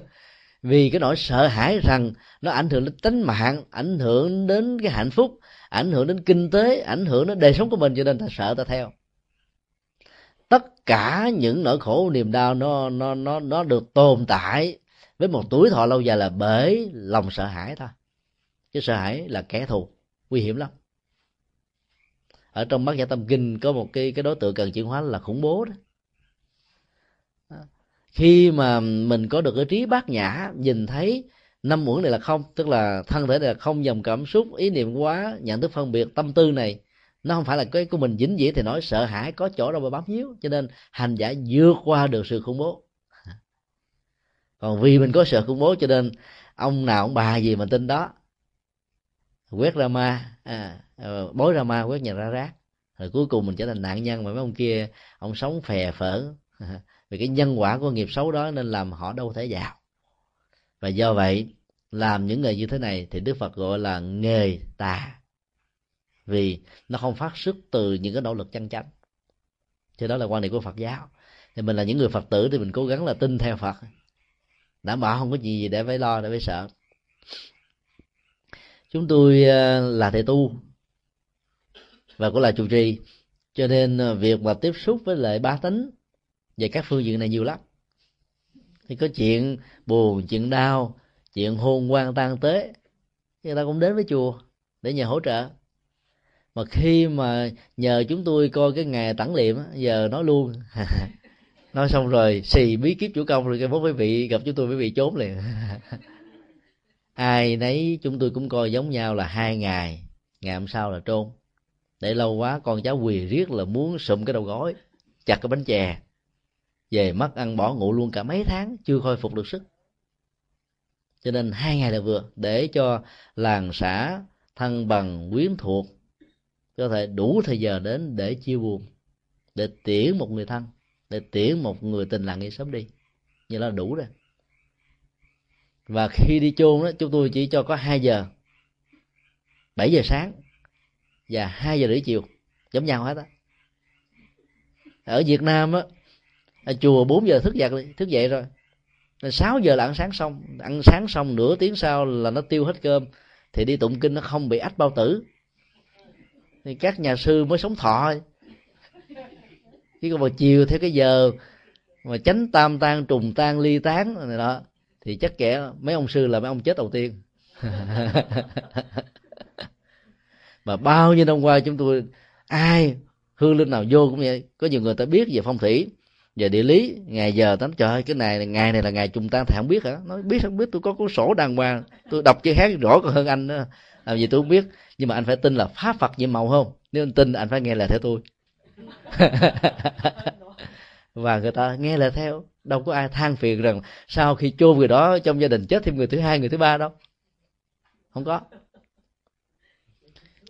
Vì cái nỗi sợ hãi rằng nó ảnh hưởng đến tính mạng, ảnh hưởng đến cái hạnh phúc, ảnh hưởng đến kinh tế, ảnh hưởng đến đời sống của mình, cho nên ta sợ ta theo. Tất cả những nỗi khổ, niềm đau nó nó nó nó được tồn tại với một tuổi thọ lâu dài là bởi lòng sợ hãi thôi. Chứ sợ hãi là kẻ thù, nguy hiểm lắm ở trong bát nhã tâm kinh có một cái cái đối tượng cần chuyển hóa là khủng bố đó. Khi mà mình có được cái trí bát nhã, nhìn thấy năm uẩn này là không, tức là thân thể này là không dòng cảm xúc, ý niệm quá nhận thức phân biệt, tâm tư này, nó không phải là cái của mình dính dĩ thì nói sợ hãi, có chỗ đâu mà bám víu, cho nên hành giả vượt qua được sự khủng bố. Còn vì mình có sợ khủng bố cho nên ông nào ông bà gì mà tin đó quét ra ma. À, ờ, bối ra ma quét nhà ra rác. Rồi cuối cùng mình trở thành nạn nhân mà mấy ông kia ông sống phè phở. Vì cái nhân quả của nghiệp xấu đó nên làm họ đâu thể giàu. và do vậy làm những nghề như thế này thì đức phật gọi là nghề tà. Vì nó không phát xuất từ những cái nỗ lực chân chánh. Thì đó là quan điểm của phật giáo. Thì mình là những người phật tử thì mình cố gắng là tin theo phật. Đảm bảo không có gì để phải lo để phải sợ chúng tôi ờ, là thầy tu và cũng là chủ trì. Cho nên ờ, việc mà tiếp xúc với lại ba tính về các phương diện này nhiều lắm. Thì có chuyện buồn, chuyện đau, chuyện hôn quan tan tế, người ta cũng đến với chùa để nhờ hỗ trợ. Mà khi mà nhờ chúng tôi coi cái ngày tẳng liệm giờ nói luôn. Nói xong rồi xì bí kíp chủ công rồi cái bố quý vị gặp chúng tôi quý vị trốn liền. ai nấy chúng tôi cũng coi giống nhau là hai ngày. Ngày hôm sau là trôn. Để lâu quá, con cháu quỳ riết là muốn sụm cái đầu gối, chặt cái bánh chè. Về mất ăn bỏ ngủ luôn cả mấy tháng, chưa khôi phục được sức. Cho nên hai ngày là vừa, để cho làng xã thân bằng quyến thuộc, có thể đủ thời giờ đến để chia buồn, để tiễn một người thân, để tiễn một người tình làng nghĩa sớm đi. Như là đủ rồi và khi đi chôn đó, chúng tôi chỉ cho có 2 giờ 7 giờ sáng và 2 giờ rưỡi chiều, giống nhau hết á. Ở Việt Nam á chùa 4 giờ thức dậy thức dậy rồi. 6 giờ là ăn sáng xong, ăn sáng xong nửa tiếng sau là nó tiêu hết cơm, thì đi tụng kinh nó không bị ách bao tử. Thì các nhà sư mới sống thọ chứ còn vào chiều theo cái giờ mà tránh tam tan trùng tan ly tán này đó thì chắc kẻ mấy ông sư là mấy ông chết đầu tiên. Mà bao nhiêu năm qua chúng tôi ai hương linh nào vô cũng vậy. Có nhiều người ta biết về phong thủy về địa lý. Ngày giờ tánh trời ơi cái này ngày này là ngày trùng tan thì không biết hả? Nói biết không biết tôi có cuốn sổ đàng hoàng. Tôi đọc chữ hát rõ còn hơn anh nữa làm gì tôi không biết. Nhưng mà anh phải tin là pháp phật nhiệm màu không? Nếu anh tin anh phải nghe lời theo tôi và người ta nghe lời theo. Đâu có ai than phiền rằng sau khi chôn người đó trong gia đình chết thêm người thứ hai người thứ ba đâu. Không có.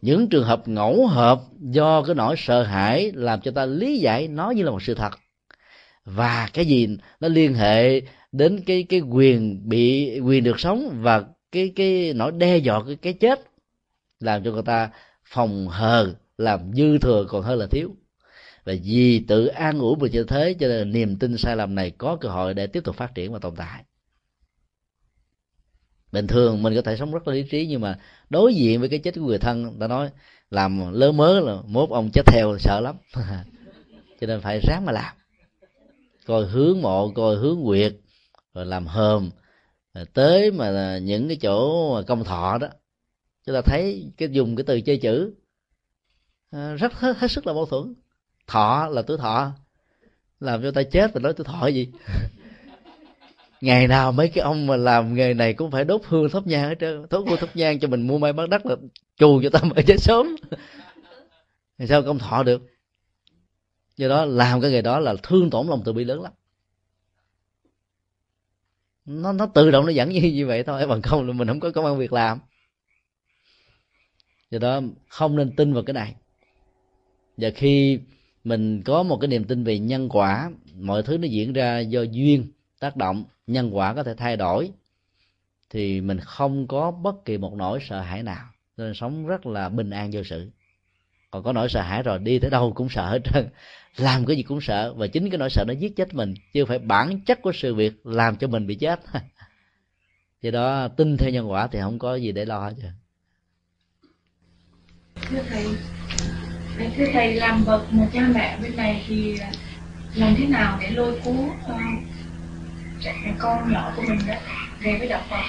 Những trường hợp ngẫu hợp do cái nỗi sợ hãi làm cho ta lý giải nó như là một sự thật. Và cái gì nó liên hệ đến cái cái quyền bị quyền được sống và cái cái nỗi đe dọa cái, cái chết làm cho người ta phòng hờ làm dư thừa còn hơn là thiếu và vì tự an ủi mình như thế cho nên niềm tin sai lầm này có cơ hội để tiếp tục phát triển và tồn tại. Bình thường mình có thể sống rất là lý trí nhưng mà đối diện với cái chết của người thân ta nói làm lơ mớ là mốt ông chết theo sợ lắm. Cho nên phải ráng mà làm. Coi hướng mộ coi hướng quyệt rồi làm hờm. Rồi tới mà những cái chỗ công thọ đó chúng ta thấy cái dùng cái từ chơi chữ à, rất hết, hết sức là mâu thuẫn thọ là tuổi thọ. Làm cho ta chết rồi nói tuổi thọ gì? Ngày nào mấy cái ông mà làm nghề này cũng phải đốt hương thắp nhang hết trơn. Đốt hương thắp nhang cho mình mua may bán đất là chù cho ta mới chết sớm. Thì sao công thọ được? Do đó làm cái nghề đó là thương tổn lòng từ bi lớn lắm. Nó nó tự động nó dẫn như như vậy thôi bằng không là mình không có công an việc làm. Do đó không nên tin vào cái này. Và khi mình có một cái niềm tin về nhân quả. Mọi thứ nó diễn ra do duyên, tác động. Nhân quả có thể thay đổi. Thì mình không có bất kỳ một nỗi sợ hãi nào. Nên sống rất là bình an vô sự. Còn có nỗi sợ hãi rồi đi tới đâu cũng sợ hết trơn. Làm cái gì cũng sợ. Và chính cái nỗi sợ nó giết chết mình. Chứ phải bản chất của sự việc làm cho mình bị chết. Do đó, tin theo nhân quả thì không có gì để lo hết trơn. Thưa thầy thưa thầy làm bậc một cha mẹ bên này thì à, làm thế nào để lôi cuốn uh, con nhỏ của mình đó về với đạo Phật?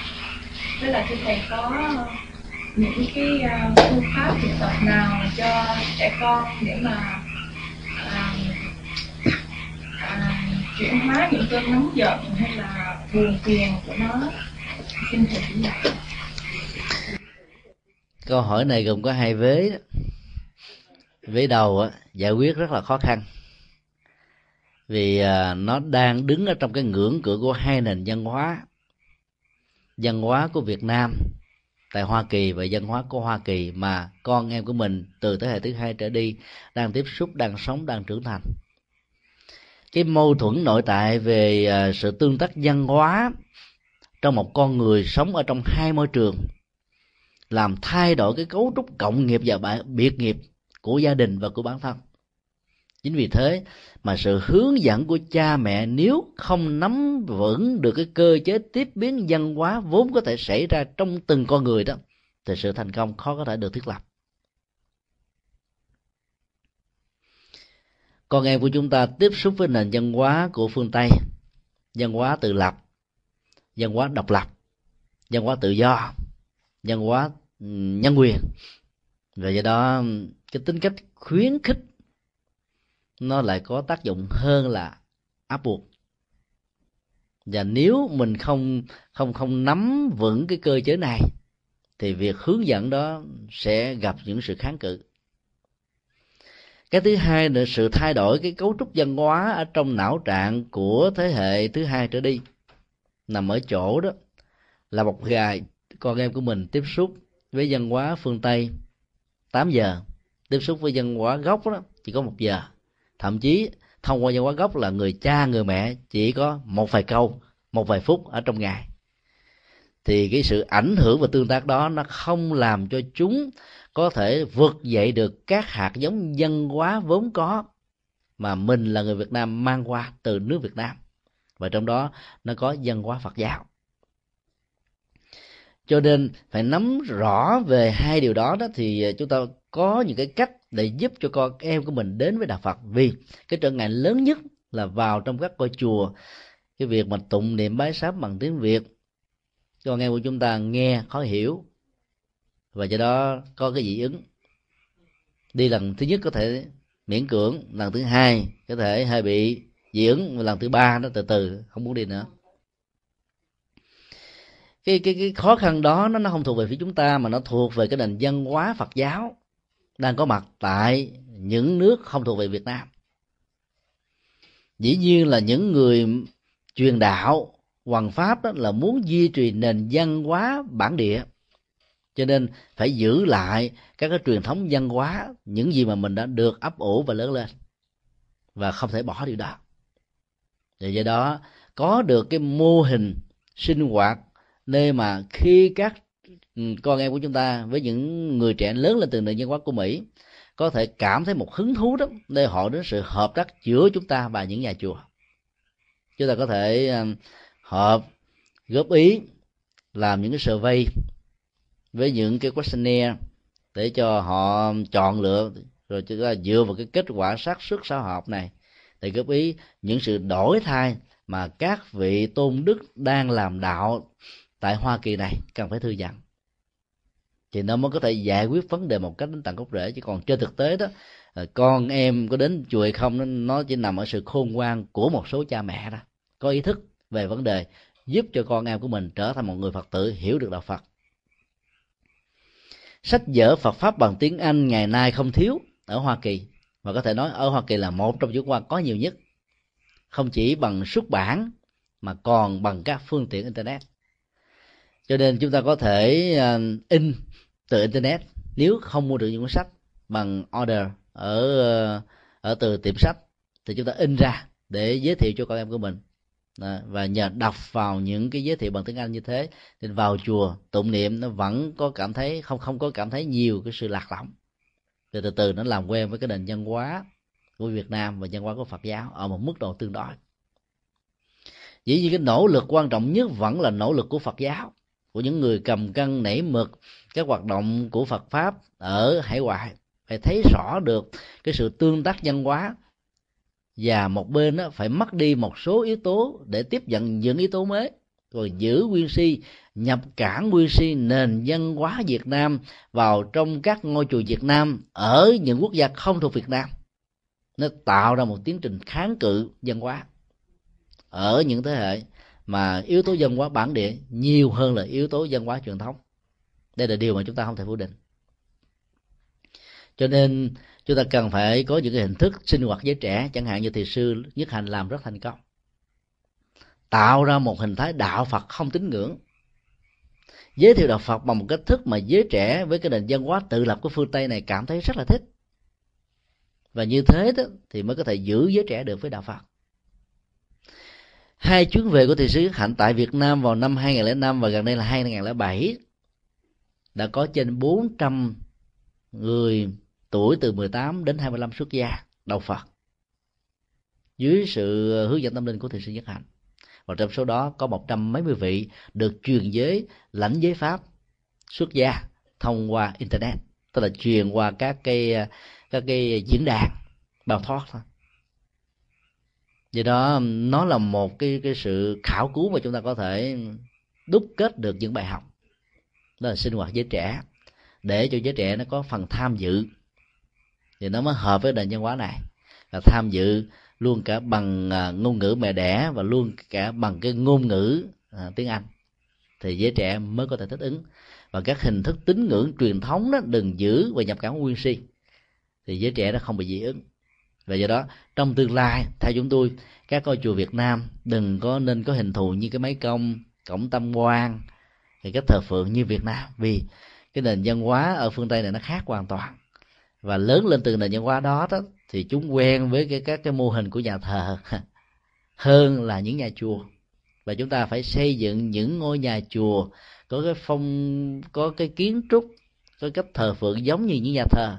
Với là thưa thầy có những cái uh, phương pháp thực tập nào cho trẻ con để mà uh, uh, chuyển hóa những cơn nóng giận hay là buồn phiền của nó? Xin thầy chỉ dạy. Câu hỏi này gồm có hai vế đó vế đầu á, giải quyết rất là khó khăn. Vì à, nó đang đứng ở trong cái ngưỡng cửa của hai nền văn hóa. Văn hóa của Việt Nam tại Hoa Kỳ và văn hóa của Hoa Kỳ mà con em của mình từ thế hệ thứ hai trở đi đang tiếp xúc đang sống đang trưởng thành. Cái mâu thuẫn nội tại về à, sự tương tác văn hóa trong một con người sống ở trong hai môi trường làm thay đổi cái cấu trúc cộng nghiệp và biệt nghiệp của gia đình và của bản thân. Chính vì thế mà sự hướng dẫn của cha mẹ nếu không nắm vững được cái cơ chế tiếp biến văn hóa vốn có thể xảy ra trong từng con người đó, thì sự thành công khó có thể được thiết lập. Con em của chúng ta tiếp xúc với nền văn hóa của phương tây, văn hóa tự lập, văn hóa độc lập, văn hóa tự do, văn hóa ừ, nhân quyền. Và do đó cái tính cách khuyến khích, nó lại có tác dụng hơn là áp buộc. Và nếu mình không không không nắm vững cái cơ chế này, thì việc hướng dẫn đó sẽ gặp những sự kháng cự. Cái thứ hai là sự thay đổi cái cấu trúc văn hóa ở trong não trạng của thế hệ thứ hai trở đi, nằm ở chỗ đó là một ngày con em của mình tiếp xúc với văn hóa phương tây. 8 giờ tiếp xúc với văn hóa gốc đó, chỉ có một giờ. Thậm chí, thông qua văn hóa gốc là người cha, người mẹ chỉ có một vài câu, một vài phút ở trong ngày. Thì cái sự ảnh hưởng và tương tác đó nó không làm cho chúng có thể vượt dậy được các hạt giống văn hóa vốn có mà mình là người Việt Nam mang qua từ nước Việt Nam. Và trong đó nó có dân hóa Phật giáo cho nên phải nắm rõ về hai điều đó đó thì à, chúng ta có những cái cách để giúp cho con em của mình đến với đạo Phật. Vì cái trở ngại lớn nhất là vào trong các ngôi chùa, cái việc mà tụng niệm bái sám bằng tiếng Việt. Con em của chúng ta nghe, khó hiểu, và do đó có cái dị ứng. Đi lần thứ nhất có thể miễn cưỡng, lần thứ hai có thể hơi bị dị ứng lần thứ ba nó từ từ, không muốn đi nữa cái cái cái khó khăn đó nó nó không thuộc về phía chúng ta mà nó thuộc về cái nền văn hóa Phật giáo đang có mặt tại những nước không thuộc về Việt Nam. Dĩ nhiên là những người truyền đạo, hoàng pháp đó là muốn duy trì nền văn hóa bản địa. Cho nên phải giữ lại các cái truyền thống văn hóa, những gì mà mình đã được ấp ủ và lớn lên và không thể bỏ điều đó. Và do đó có được cái mô hình sinh hoạt nơi mà khi các ừ, con em của chúng ta với những người trẻ lớn lên từ nền văn hóa của Mỹ có thể cảm thấy một hứng thú đó, nơi họ đến sự hợp tác giữa chúng ta và những nhà chùa. Chúng ta có thể ờ, hợp, góp ý, làm những cái survey với những cái questionnaire để cho họ chọn lựa, rồi chúng ta dựa vào cái kết quả xác suất xã học này thì góp ý những sự đổi thay mà các vị tôn đức đang làm đạo tại Hoa Kỳ này, cần phải thư giãn. Thì nó mới có thể giải quyết vấn đề một cách đến tận gốc rễ. Chứ còn trên thực tế đó ờ, con em có đến chùa hay không, nó chỉ nằm ở sự khôn ngoan của một số cha mẹ đó có ý thức về vấn đề giúp cho con em của mình trở thành một người phật tử, hiểu được đạo phật. Sách vở phật pháp bằng tiếng anh ngày nay không thiếu ở hoa kỳ. Và có thể nói ở hoa kỳ là một trong những quan có nhiều nhất. Không chỉ bằng xuất bản, mà còn bằng các phương tiện internet cho nên chúng ta có thể à, in từ internet. Nếu không mua được những cuốn sách bằng order ở à, ở từ tiệm sách, thì chúng ta in ra để giới thiệu cho con em của mình. Và nhờ đọc vào những cái giới thiệu bằng tiếng Anh như thế thì vào chùa tụng niệm, nó vẫn có cảm thấy, không không có cảm thấy nhiều cái sự lạc lõng. Từ từ từ nó làm quen với cái nền văn hóa của Việt Nam và văn hóa của Phật giáo ở một mức độ tương đối. Dĩ nhiên cái nỗ lực quan trọng nhất vẫn là nỗ lực của Phật giáo của những người cầm cân nảy mực, các hoạt động của Phật pháp ở hải ngoại. Phải thấy rõ được cái sự tương tác văn hóa. Và một bên đó phải mất đi một số yếu tố để tiếp nhận những yếu tố mới. Rồi giữ nguyên si, nhập cả nguyên si nền văn hóa Việt Nam vào trong các ngôi chùa Việt Nam ở những quốc gia không thuộc Việt Nam. Nó tạo ra một tiến trình kháng cự văn hóa ở những thế hệ mà yếu tố dân hóa bản địa nhiều hơn là yếu tố dân hóa truyền thống. Đây là điều mà chúng ta không thể phủ định. Cho nên chúng ta cần phải có những cái hình thức sinh hoạt với trẻ, chẳng hạn như thầy sư nhất hành làm rất thành công. Tạo ra một hình thái đạo phật không tín ngưỡng. Giới thiệu đạo phật bằng một cách thức mà giới trẻ với cái nền văn hóa tự lập của phương tây này cảm thấy rất là thích. Và như thế đó thì mới có thể giữ giới trẻ được với đạo phật hai chuyến về của thị sứ hạnh tại Việt Nam vào năm 2005 và gần đây là 2007 đã có trên 400 người tuổi từ 18 đến 25 xuất gia đầu Phật, dưới sự hướng dẫn tâm linh của thị sư Nhất Hạnh. Và trong số đó có một trăm mấy mươi vị được truyền giới, lãnh giới pháp xuất gia thông qua internet, tức là truyền qua các cái các cái diễn đàn, bao thoát thôi do đó nó là một cái cái sự khảo cứu mà chúng ta có thể đúc kết được những bài học. Đó là sinh hoạt giới trẻ. Để cho giới trẻ nó có phần tham dự thì nó mới hợp với nền văn hóa này. Là tham dự luôn cả bằng à, ngôn ngữ mẹ đẻ và luôn cả bằng cái ngôn ngữ à, tiếng anh. Thì giới trẻ mới có thể thích ứng. Và các hình thức tín ngưỡng truyền thống đó đừng giữ và nhập cảm nguyên si thì giới trẻ nó không bị dị ứng và do đó, trong tương lai, theo chúng tôi, các ngôi chùa Việt Nam đừng có nên có hình thù như cái máy công, cổng tâm quan thì cái thờ phượng như Việt Nam. Vì cái nền văn hóa ở phương Tây này nó khác hoàn toàn. Và lớn lên từ nền văn hóa đó đó, thì chúng quen với cái, các cái mô hình của nhà thờ hơn là những nhà chùa. Và chúng ta phải xây dựng những ngôi nhà chùa có cái phong, có cái kiến trúc, có cách thờ phượng giống như những nhà thờ.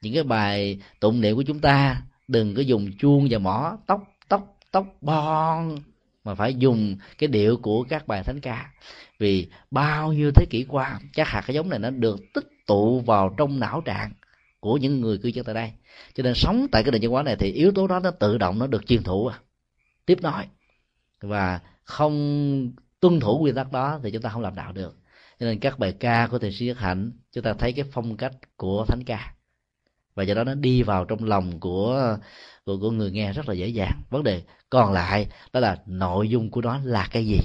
Những cái bài tụng niệm của chúng ta đừng có dùng chuông và mỏ tóc tóc tóc bon mà phải dùng cái điệu của các bài thánh ca. Vì bao nhiêu thế kỷ qua các hạt giống này nó được tích tụ vào trong não trạng của những người cư dân tại đây. Cho nên sống tại cái nền văn hóa này thì yếu tố đó nó tự động nó được truyền thụ à, tiếp nói và không tuân thủ quy tắc đó thì chúng ta không làm đạo được. Cho nên các bài ca của thầy sĩ Nhất Hạnh chúng ta thấy cái phong cách của thánh ca và do đó nó đi vào trong lòng của của, của người nghe rất là dễ dàng. Vấn đề còn lại đó là nội dung của nó là cái gì?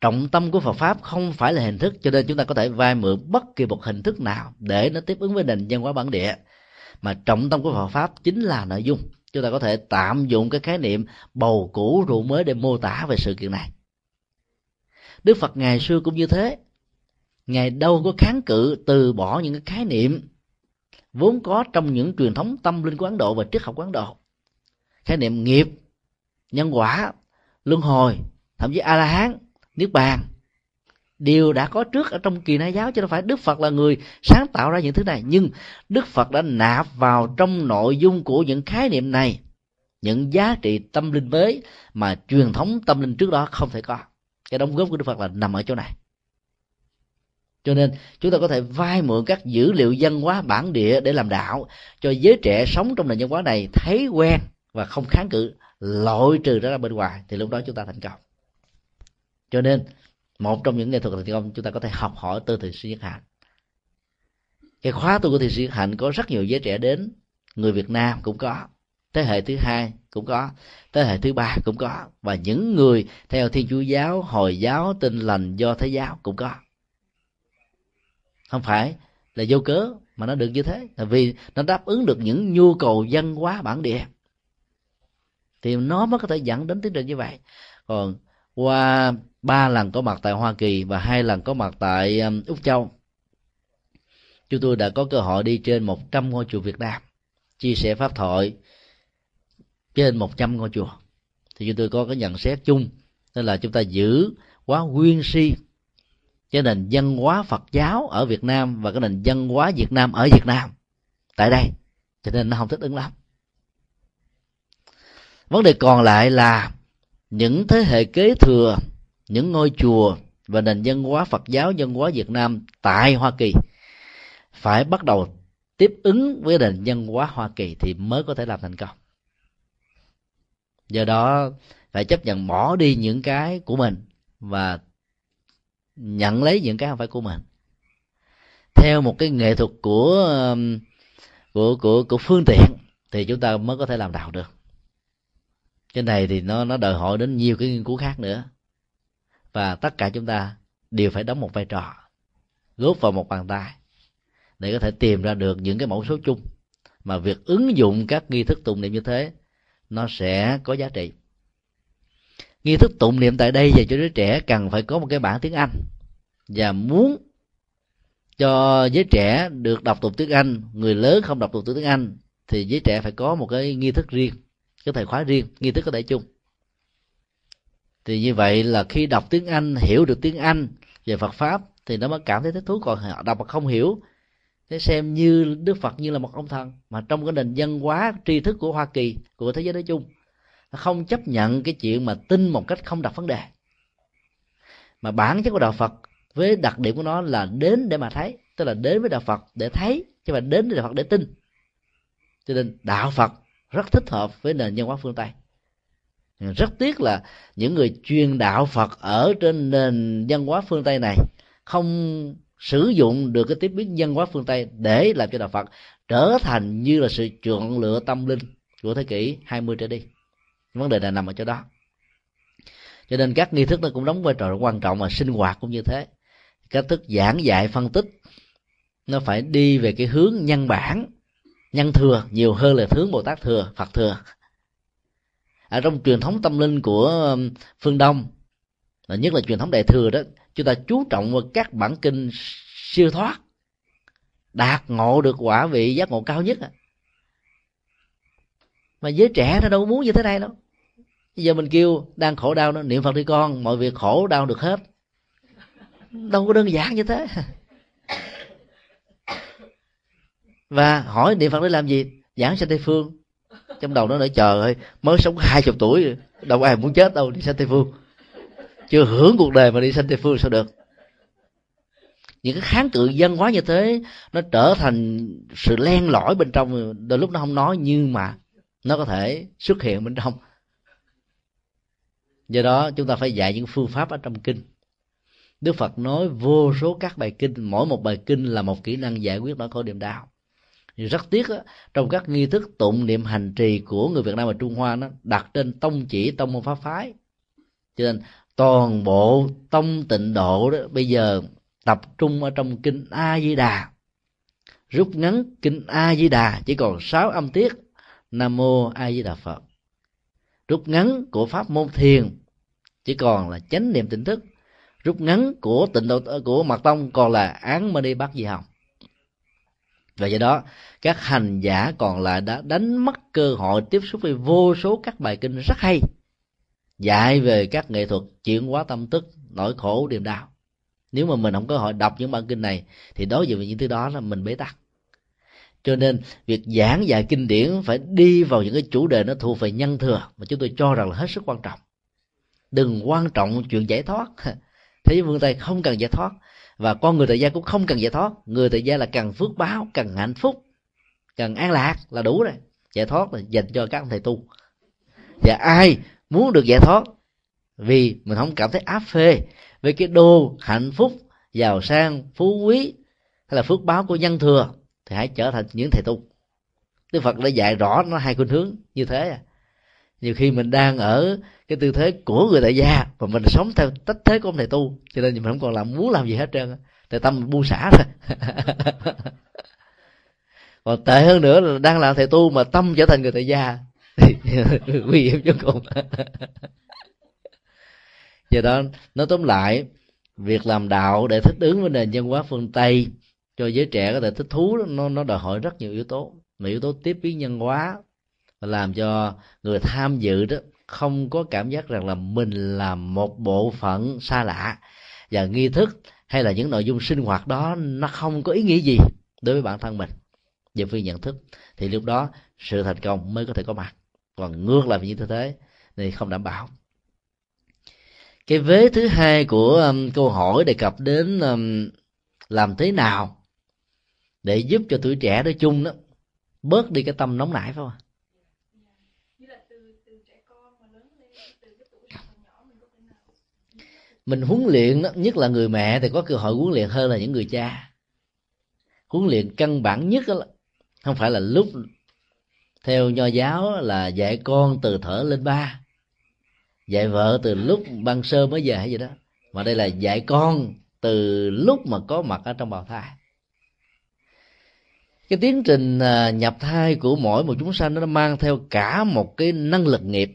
Trọng tâm của Phật pháp không phải là hình thức cho nên chúng ta có thể vay mượn bất kỳ một hình thức nào để nó tiếp ứng với nền văn hóa bản địa. Mà trọng tâm của Phật pháp chính là nội dung. Chúng ta có thể tạm dụng cái khái niệm bầu cũ rượu mới để mô tả về sự kiện này. Đức Phật ngày xưa cũng như thế. Ngài đâu có kháng cự từ bỏ những cái khái niệm vốn có trong những truyền thống tâm linh của ấn độ và triết học của ấn độ. Khái niệm nghiệp, nhân quả, luân hồi, thậm chí a la hán niết bàn, đều đã có trước ở trong kỳ na giáo chứ không phải đức phật là người sáng tạo ra những thứ này. Nhưng đức phật đã nạp vào trong nội dung của những khái niệm này, những giá trị tâm linh mới mà truyền thống tâm linh trước đó không thể có. Cái đóng góp của đức phật là nằm ở chỗ này cho nên, chúng ta có thể vay mượn các dữ liệu văn hóa bản địa để làm đạo cho giới trẻ sống trong nền văn hóa này thấy quen và không kháng cự, loại trừ ra bên ngoài, thì lúc đó chúng ta thành công. Cho nên, một trong những nghệ thuật thành công, chúng ta có thể học hỏi từ thiền sư nhất hạnh. Cái khóa tu của thiền sư nhất hạnh có rất nhiều giới trẻ đến, người việt nam cũng có, thế hệ thứ hai cũng có, thế hệ thứ ba cũng có, và những người theo thiên chúa giáo, hồi giáo, Tin lành, do thế giáo cũng có không phải là vô cớ mà nó được như thế. Là vì nó đáp ứng được những nhu cầu văn hóa bản địa. Thì nó mới có thể dẫn đến tiến trình như vậy. Còn qua ba lần có mặt tại Hoa Kỳ và hai lần có mặt tại um, Úc Châu, chúng tôi đã có cơ hội đi trên 100 ngôi chùa Việt Nam, chia sẻ pháp thoại trên 100 ngôi chùa. Thì chúng tôi có cái nhận xét chung nên là chúng ta giữ quá nguyên si cái nền văn hóa Phật giáo ở Việt Nam và cái nền văn hóa Việt Nam ở Việt Nam. Tại đây. Cho nên nó không thích ứng lắm. Vấn đề còn lại là những thế hệ kế thừa, những ngôi chùa và nền văn hóa Phật giáo, văn hóa Việt Nam tại Hoa Kỳ phải bắt đầu tiếp ứng với nền văn hóa Hoa Kỳ thì mới có thể làm thành công. Do đó phải chấp nhận bỏ đi những cái của mình và nhận lấy những cái không phải của mình. Theo một cái nghệ thuật của um, của của của phương tiện thì chúng ta mới có thể làm đạo được. Cái này thì nó nó đòi hỏi đến nhiều cái nghiên cứu khác nữa. Và tất cả chúng ta đều phải đóng một vai trò, góp vào một bàn tay để có thể tìm ra được những cái mẫu số chung. Mà việc ứng dụng các nghi thức tụng niệm như thế, nó sẽ có giá trị nghi thức tụng niệm tại đây dành cho đứa trẻ cần phải có một cái bản tiếng anh. Và muốn cho giới trẻ được đọc tụng tiếng anh, người lớn không đọc tụng tiếng anh, thì giới trẻ phải có một cái nghi thức riêng, cái thời khóa riêng, nghi thức có thể chung. Thì như vậy là khi đọc tiếng anh, hiểu được tiếng anh về phật pháp, thì nó mới cảm thấy thích thú. Còn đọc mà không hiểu thế xem như đức phật như là một ông thần. Mà trong cái nền văn hóa tri thức của hoa kỳ, của thế giới nói chung không chấp nhận cái chuyện mà tin một cách không đặt vấn đề. Mà bản chất của đạo phật với đặc điểm của nó là đến để mà thấy, tức là đến với đạo phật để thấy, chứ mà đến với đạo phật để tin. Cho nên đạo phật rất thích hợp với nền văn hóa phương tây. Rất tiếc là những người truyền đạo phật ở trên nền văn hóa phương tây này không sử dụng được cái tiếp biến văn hóa phương tây để làm cho đạo phật trở thành như là sự chọn lựa tâm linh của thế kỷ 20 trở đi vấn đề là nằm ở chỗ đó. Cho nên các nghi thức nó cũng đóng vai trò quan trọng và sinh hoạt cũng như thế. Cách thức giảng dạy, phân tích, nó phải đi về cái hướng nhân bản, nhân thừa, nhiều hơn là hướng bồ tát thừa, phật thừa. Ở trong truyền thống tâm linh của um, phương đông và nhất là truyền thống đại thừa đó, chúng ta chú trọng vào các bản kinh siêu thoát, đạt ngộ được quả vị giác ngộ cao nhất. Mà giới trẻ nó đâu muốn như thế này đâu giờ mình kêu, đang khổ đau nó niệm phật đi con, mọi việc khổ đau được hết. Đâu có đơn giản như thế. Và hỏi niệm phật để làm gì? Giảng sanh tây phương. Trong đầu nó nói chờ ơi, mới sống hai chục tuổi, đâu ai muốn chết đâu, đi sanh tây phương. Chưa hưởng cuộc đời mà đi sanh tây phương sao được? Những cái kháng cự dân hóa như thế, nó trở thành sự len lỏi bên trong. Đôi lúc nó không nói, nhưng mà nó có thể xuất hiện bên trong do đó chúng ta phải dạy những phương pháp ở trong kinh. Đức phật nói vô số các bài kinh mỗi một bài kinh là một kỹ năng giải quyết nỗi khổ niềm đau rất tiếc á, trong các nghi thức tụng niệm hành trì của người Việt Nam và Trung Hoa nó đặt trên tông chỉ tông môn pháp phái. Cho nên toàn bộ tông tịnh độ đó bây giờ tập trung ở trong kinh A Di Đà rút ngắn kinh A Di Đà chỉ còn sáu âm tiết. Nam mô A Di Đà Phật rút ngắn của pháp môn thiền. Chỉ còn là chánh niệm tỉnh thức. Rút ngắn của tịnh độ, của mật tông còn là án mê đi bắt di học và do đó, các hành giả còn lại đã đánh mất cơ hội tiếp xúc với vô số các bài kinh rất hay, dạy về các nghệ thuật chuyển hóa tâm tức, nỗi khổ, điềm đau. Nếu mà mình không có hội đọc những bản kinh này, thì đối diện với những thứ đó là mình bế tắc cho nên, việc giảng dạy kinh điển phải đi vào những cái chủ đề nó thuộc về nhân thừa mà chúng tôi cho rằng là hết sức quan trọng. Đừng quan trọng chuyện giải thoát. Thế giới phương tây không cần giải thoát. Và con người tại gia cũng không cần giải thoát. Người tại gia là cần phước báo, cần hạnh phúc, cần an lạc là đủ rồi. Giải thoát là dành cho các ông thầy tu. Và ai muốn được giải thoát? Vì mình không cảm thấy áp phê với cái đô hạnh phúc, giàu sang, phú quý hay là phước báo của nhân thừa thì hãy trở thành những thầy tu. Đức phật đã dạy rõ nó hai khuynh hướng như thế. À nhiều khi mình đang ở cái tư thế của người tại gia và mình sống theo tách thế của ông thầy tu, cho nên mình không còn làm, muốn làm gì hết trơn tại tâm buông xả thôi. còn tệ hơn nữa là đang làm thầy tu mà tâm trở thành người tại gia. Nguy hiểm vô cùng. Do đó, nói tóm lại, việc làm đạo để thích ứng với nền văn hóa phương tây cho giới trẻ có thể thích thú nó nó đòi hỏi rất nhiều yếu tố. Mà yếu tố tiếp biến nhân hóa và làm cho người tham dự đó không có cảm giác rằng là mình là một bộ phận xa lạ. Và nghi thức hay là những nội dung sinh hoạt đó nó không có ý nghĩa gì đối với bản thân mình. Về phương nhận thức thì lúc đó sự thành công mới có thể có mặt. Còn ngược lại như thế thì không đảm bảo. Cái vế thứ hai của um, câu hỏi đề cập đến um, làm thế nào để giúp cho tuổi trẻ nói chung đó bớt đi cái tâm nóng nảy phải không mình huấn luyện đó, nhất là người mẹ thì có cơ hội huấn luyện hơn là những người cha. Huấn luyện căn bản nhất đó, không phải là lúc theo nho giáo là dạy con từ thở lên ba dạy vợ từ lúc ban sơ mới về hay gì đó mà đây là dạy con từ lúc mà có mặt ở trong bào thai cái tiến trình à, nhập thai của mỗi một chúng sanh nó mang theo cả một cái năng lực nghiệp.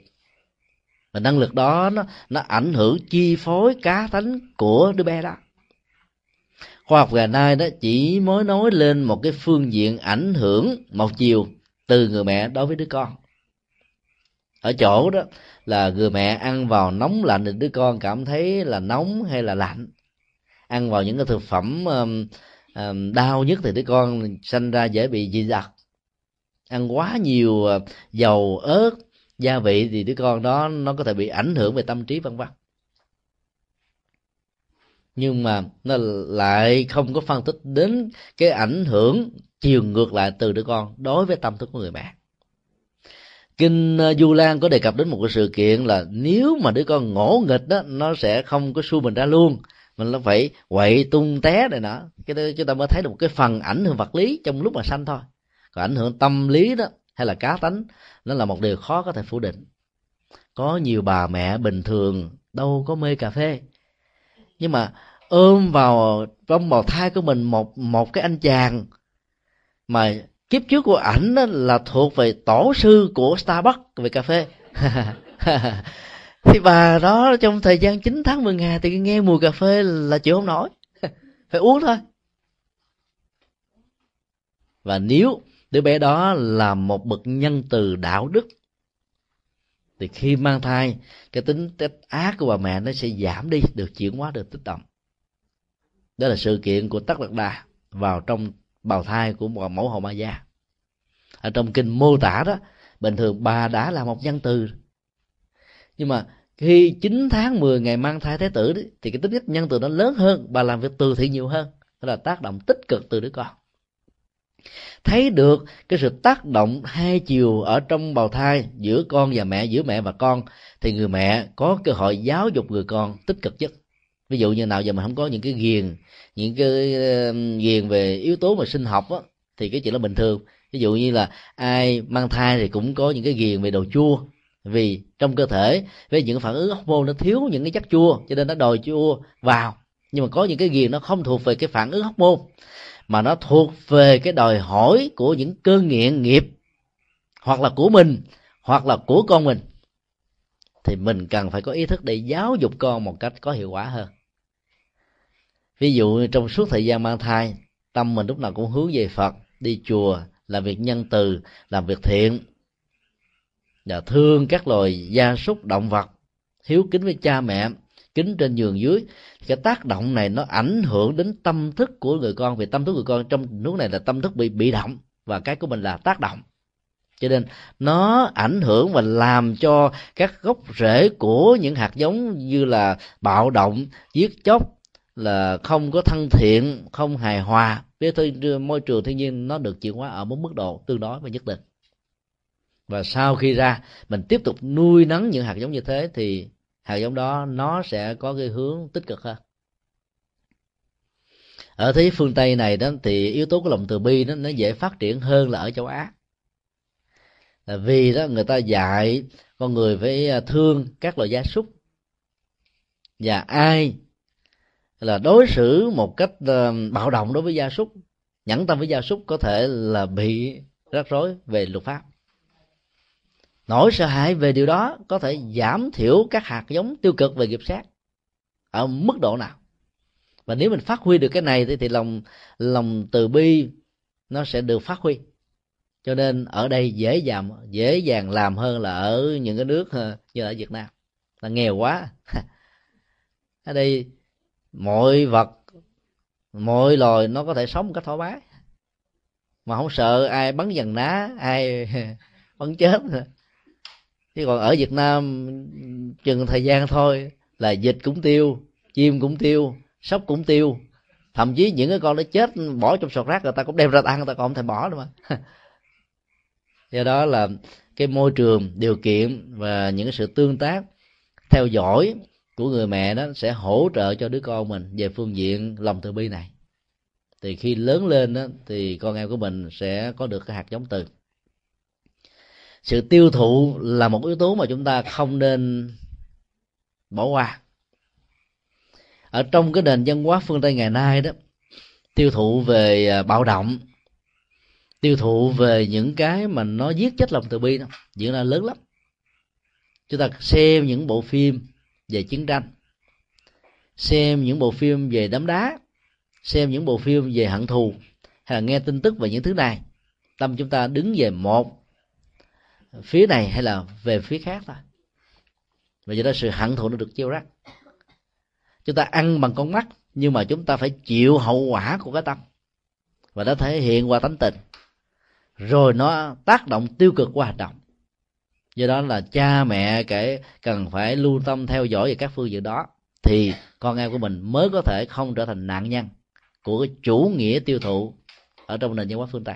Và năng lực đó nó nó ảnh hưởng chi phối cá tánh của đứa bé đó. Khoa học ngày nay đó chỉ mới nói lên một cái phương diện ảnh hưởng một chiều từ người mẹ đối với đứa con. Ở chỗ đó là người mẹ ăn vào nóng lạnh thì đứa con cảm thấy là nóng hay là lạnh. Ăn vào những cái thực phẩm um, đau nhất thì đứa con sanh ra dễ bị dị tật. Ăn quá nhiều ờ, dầu, ớt, gia vị thì đứa con đó nó có thể bị ảnh hưởng về tâm trí, vân vân. Nhưng mà nó lại không có phân tích đến cái ảnh hưởng chiều ngược lại từ đứa con đối với tâm thức của người mẹ. Kinh ờ, du lan có đề cập đến một cái sự kiện là nếu mà đứa con ngỗ nghịch đó, nó sẽ không có xu mình ra luôn mình nó phải quậy tung té này nọ. Cái đó chúng ta mới thấy được một cái phần ảnh hưởng vật lý trong lúc mà sanh thôi. Còn ảnh hưởng tâm lý đó, hay là cá tánh, nó là một điều khó có thể phủ định. Có nhiều bà mẹ bình thường, đâu có mê cà phê. Nhưng mà ôm vào trong bào thai của mình một một cái anh chàng mà kiếp trước của ảnh là thuộc về tổ sư của Starbucks về cà phê. thì bà đó trong thời gian 9 tháng 10 ngày thì nghe mùi cà phê là chịu không nổi. Phải uống thôi. Và nếu đứa bé đó là một bậc nhân từ đạo đức, thì khi mang thai, cái tính tích ác của bà mẹ nó sẽ giảm đi, được chuyển hóa được tích động đó là sự kiện của tắc lạc đà vào trong bào thai của một mẫu hậu ma gia. Ở trong kinh mô tả đó, bình thường bà đã là một nhân từ nhưng mà khi 9 tháng 10 ngày mang thai thái tử đấy, thì cái tính cách nhân từ nó lớn hơn bà làm việc từ thiện nhiều hơn. Đó là tác động tích cực từ đứa con. Thấy được cái sự tác động hai chiều ở trong bào thai giữa con và mẹ giữa mẹ và con thì người mẹ có cơ hội giáo dục người con tích cực nhất. Ví dụ như nào giờ mà không có những cái ghiền những cái ghiền về yếu tố mà sinh học á, thì cái chuyện đó bình thường. Ví dụ như là ai mang thai thì cũng có những cái ghiền về đồ chua vì trong cơ thể, với những phản ứng hormone nó thiếu những cái chất chua, cho nên nó đòi chua vào. Nhưng mà có những cái ghiền nó không thuộc về cái phản ứng hormone, mà nó thuộc về cái đòi hỏi của những cơn nghiện nghiệp, hoặc là của mình, hoặc là của con mình, thì mình cần phải có ý thức để giáo dục con một cách có hiệu quả hơn. Ví dụ trong suốt thời gian mang thai, tâm mình lúc nào cũng hướng về phật, đi chùa, làm việc nhân từ, làm việc thiện và thương các loài gia súc động vật, hiếu kính với cha mẹ, kính trên giường dưới. Cái tác động này nó ảnh hưởng đến tâm thức của người con, vì tâm thức người con trong lúc này là tâm thức bị bị động, và cái của mình là tác động. Cho nên nó ảnh hưởng và làm cho các gốc rễ của những hạt giống như là bạo động, giết chóc, là không có thân thiện, không hài hòa với môi trường thiên nhiên, nó được chuyển hóa ở một mức độ tương đối và nhất định và sau khi ra, mình tiếp tục nuôi nấng những hạt giống như thế, thì hạt giống đó, nó sẽ có cái hướng tích cực hơn. Ở thế phương tây này đó, thì yếu tố của lòng từ bi đó, nó dễ phát triển hơn là ở châu á. Là vì đó, người ta dạy con người phải à, thương các loài gia súc. Và ai là đối xử một cách à, bạo động đối với gia súc, nhẫn tâm với gia súc có thể là bị rắc rối về luật pháp nỗi sợ hãi về điều đó có thể giảm thiểu các hạt giống tiêu cực về nghiệp sát ở mức độ nào? Và nếu mình phát huy được cái này thì, thì lòng lòng từ bi nó sẽ được phát huy. Cho nên ở đây dễ dàng dễ dàng làm hơn là ở những cái nước ờ, như ở Việt Nam. Là nghèo quá. Ở đây mọi vật mọi loài nó có thể sống một cách thoải mái. Mà không sợ ai bắn dần ná ai bắn chết chứ còn ở việt nam chừng thời gian thôi là dịch cũng tiêu chim cũng tiêu sóc cũng tiêu. Thậm chí những cái con nó chết bỏ trong sọt rác người ta cũng đem ra ăn người ta còn không thể bỏ đâu mà. Do đó là cái môi trường điều kiện và những cái sự tương tác theo dõi của người mẹ đó sẽ hỗ trợ cho đứa con mình về phương diện lòng từ bi này. Thì khi lớn lên đó, thì con em của mình sẽ có được cái hạt giống từ sự tiêu thụ là một yếu tố mà chúng ta không nên bỏ qua. Ở trong cái nền văn hóa phương tây ngày nay đó, tiêu thụ về à, bạo động, tiêu thụ về những cái mà nó giết chết lòng từ bi đó, diễn ra lớn lắm. Chúng ta xem những bộ phim về chiến tranh, xem những bộ phim về đấm đá, xem những bộ phim về hận thù, hay là nghe tin tức về những thứ này, tâm chúng ta đứng về một phía này hay là về phía khác thôi. Và do đó sự hận thù nó được gieo rắc. Chúng ta ăn bằng con mắt, nhưng mà chúng ta phải chịu hậu quả của cái tâm. Và nó thể hiện qua tánh tình. Rồi nó tác động tiêu cực qua hành động. Do đó là cha mẹ kể cần phải lưu tâm theo dõi về các phương diện đó, thì con em của mình mới có thể không trở thành nạn nhân của cái chủ nghĩa tiêu thụ ở trong nền văn hóa phương tây.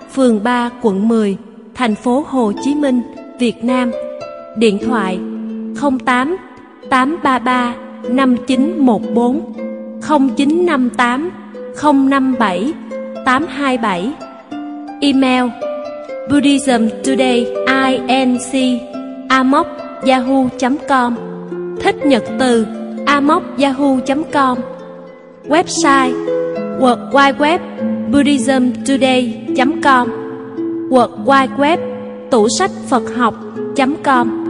phường 3 quận 10 thành phố Hồ Chí Minh, Việt Nam. Điện thoại 08 833 5914 0958 057 827 Email Buddhism Today inc amoc yahoo.com Thích nhật từ amoc yahoo.com Website World Wide Web buddhismtoday.com World Wide Web tủ sách Phật học.com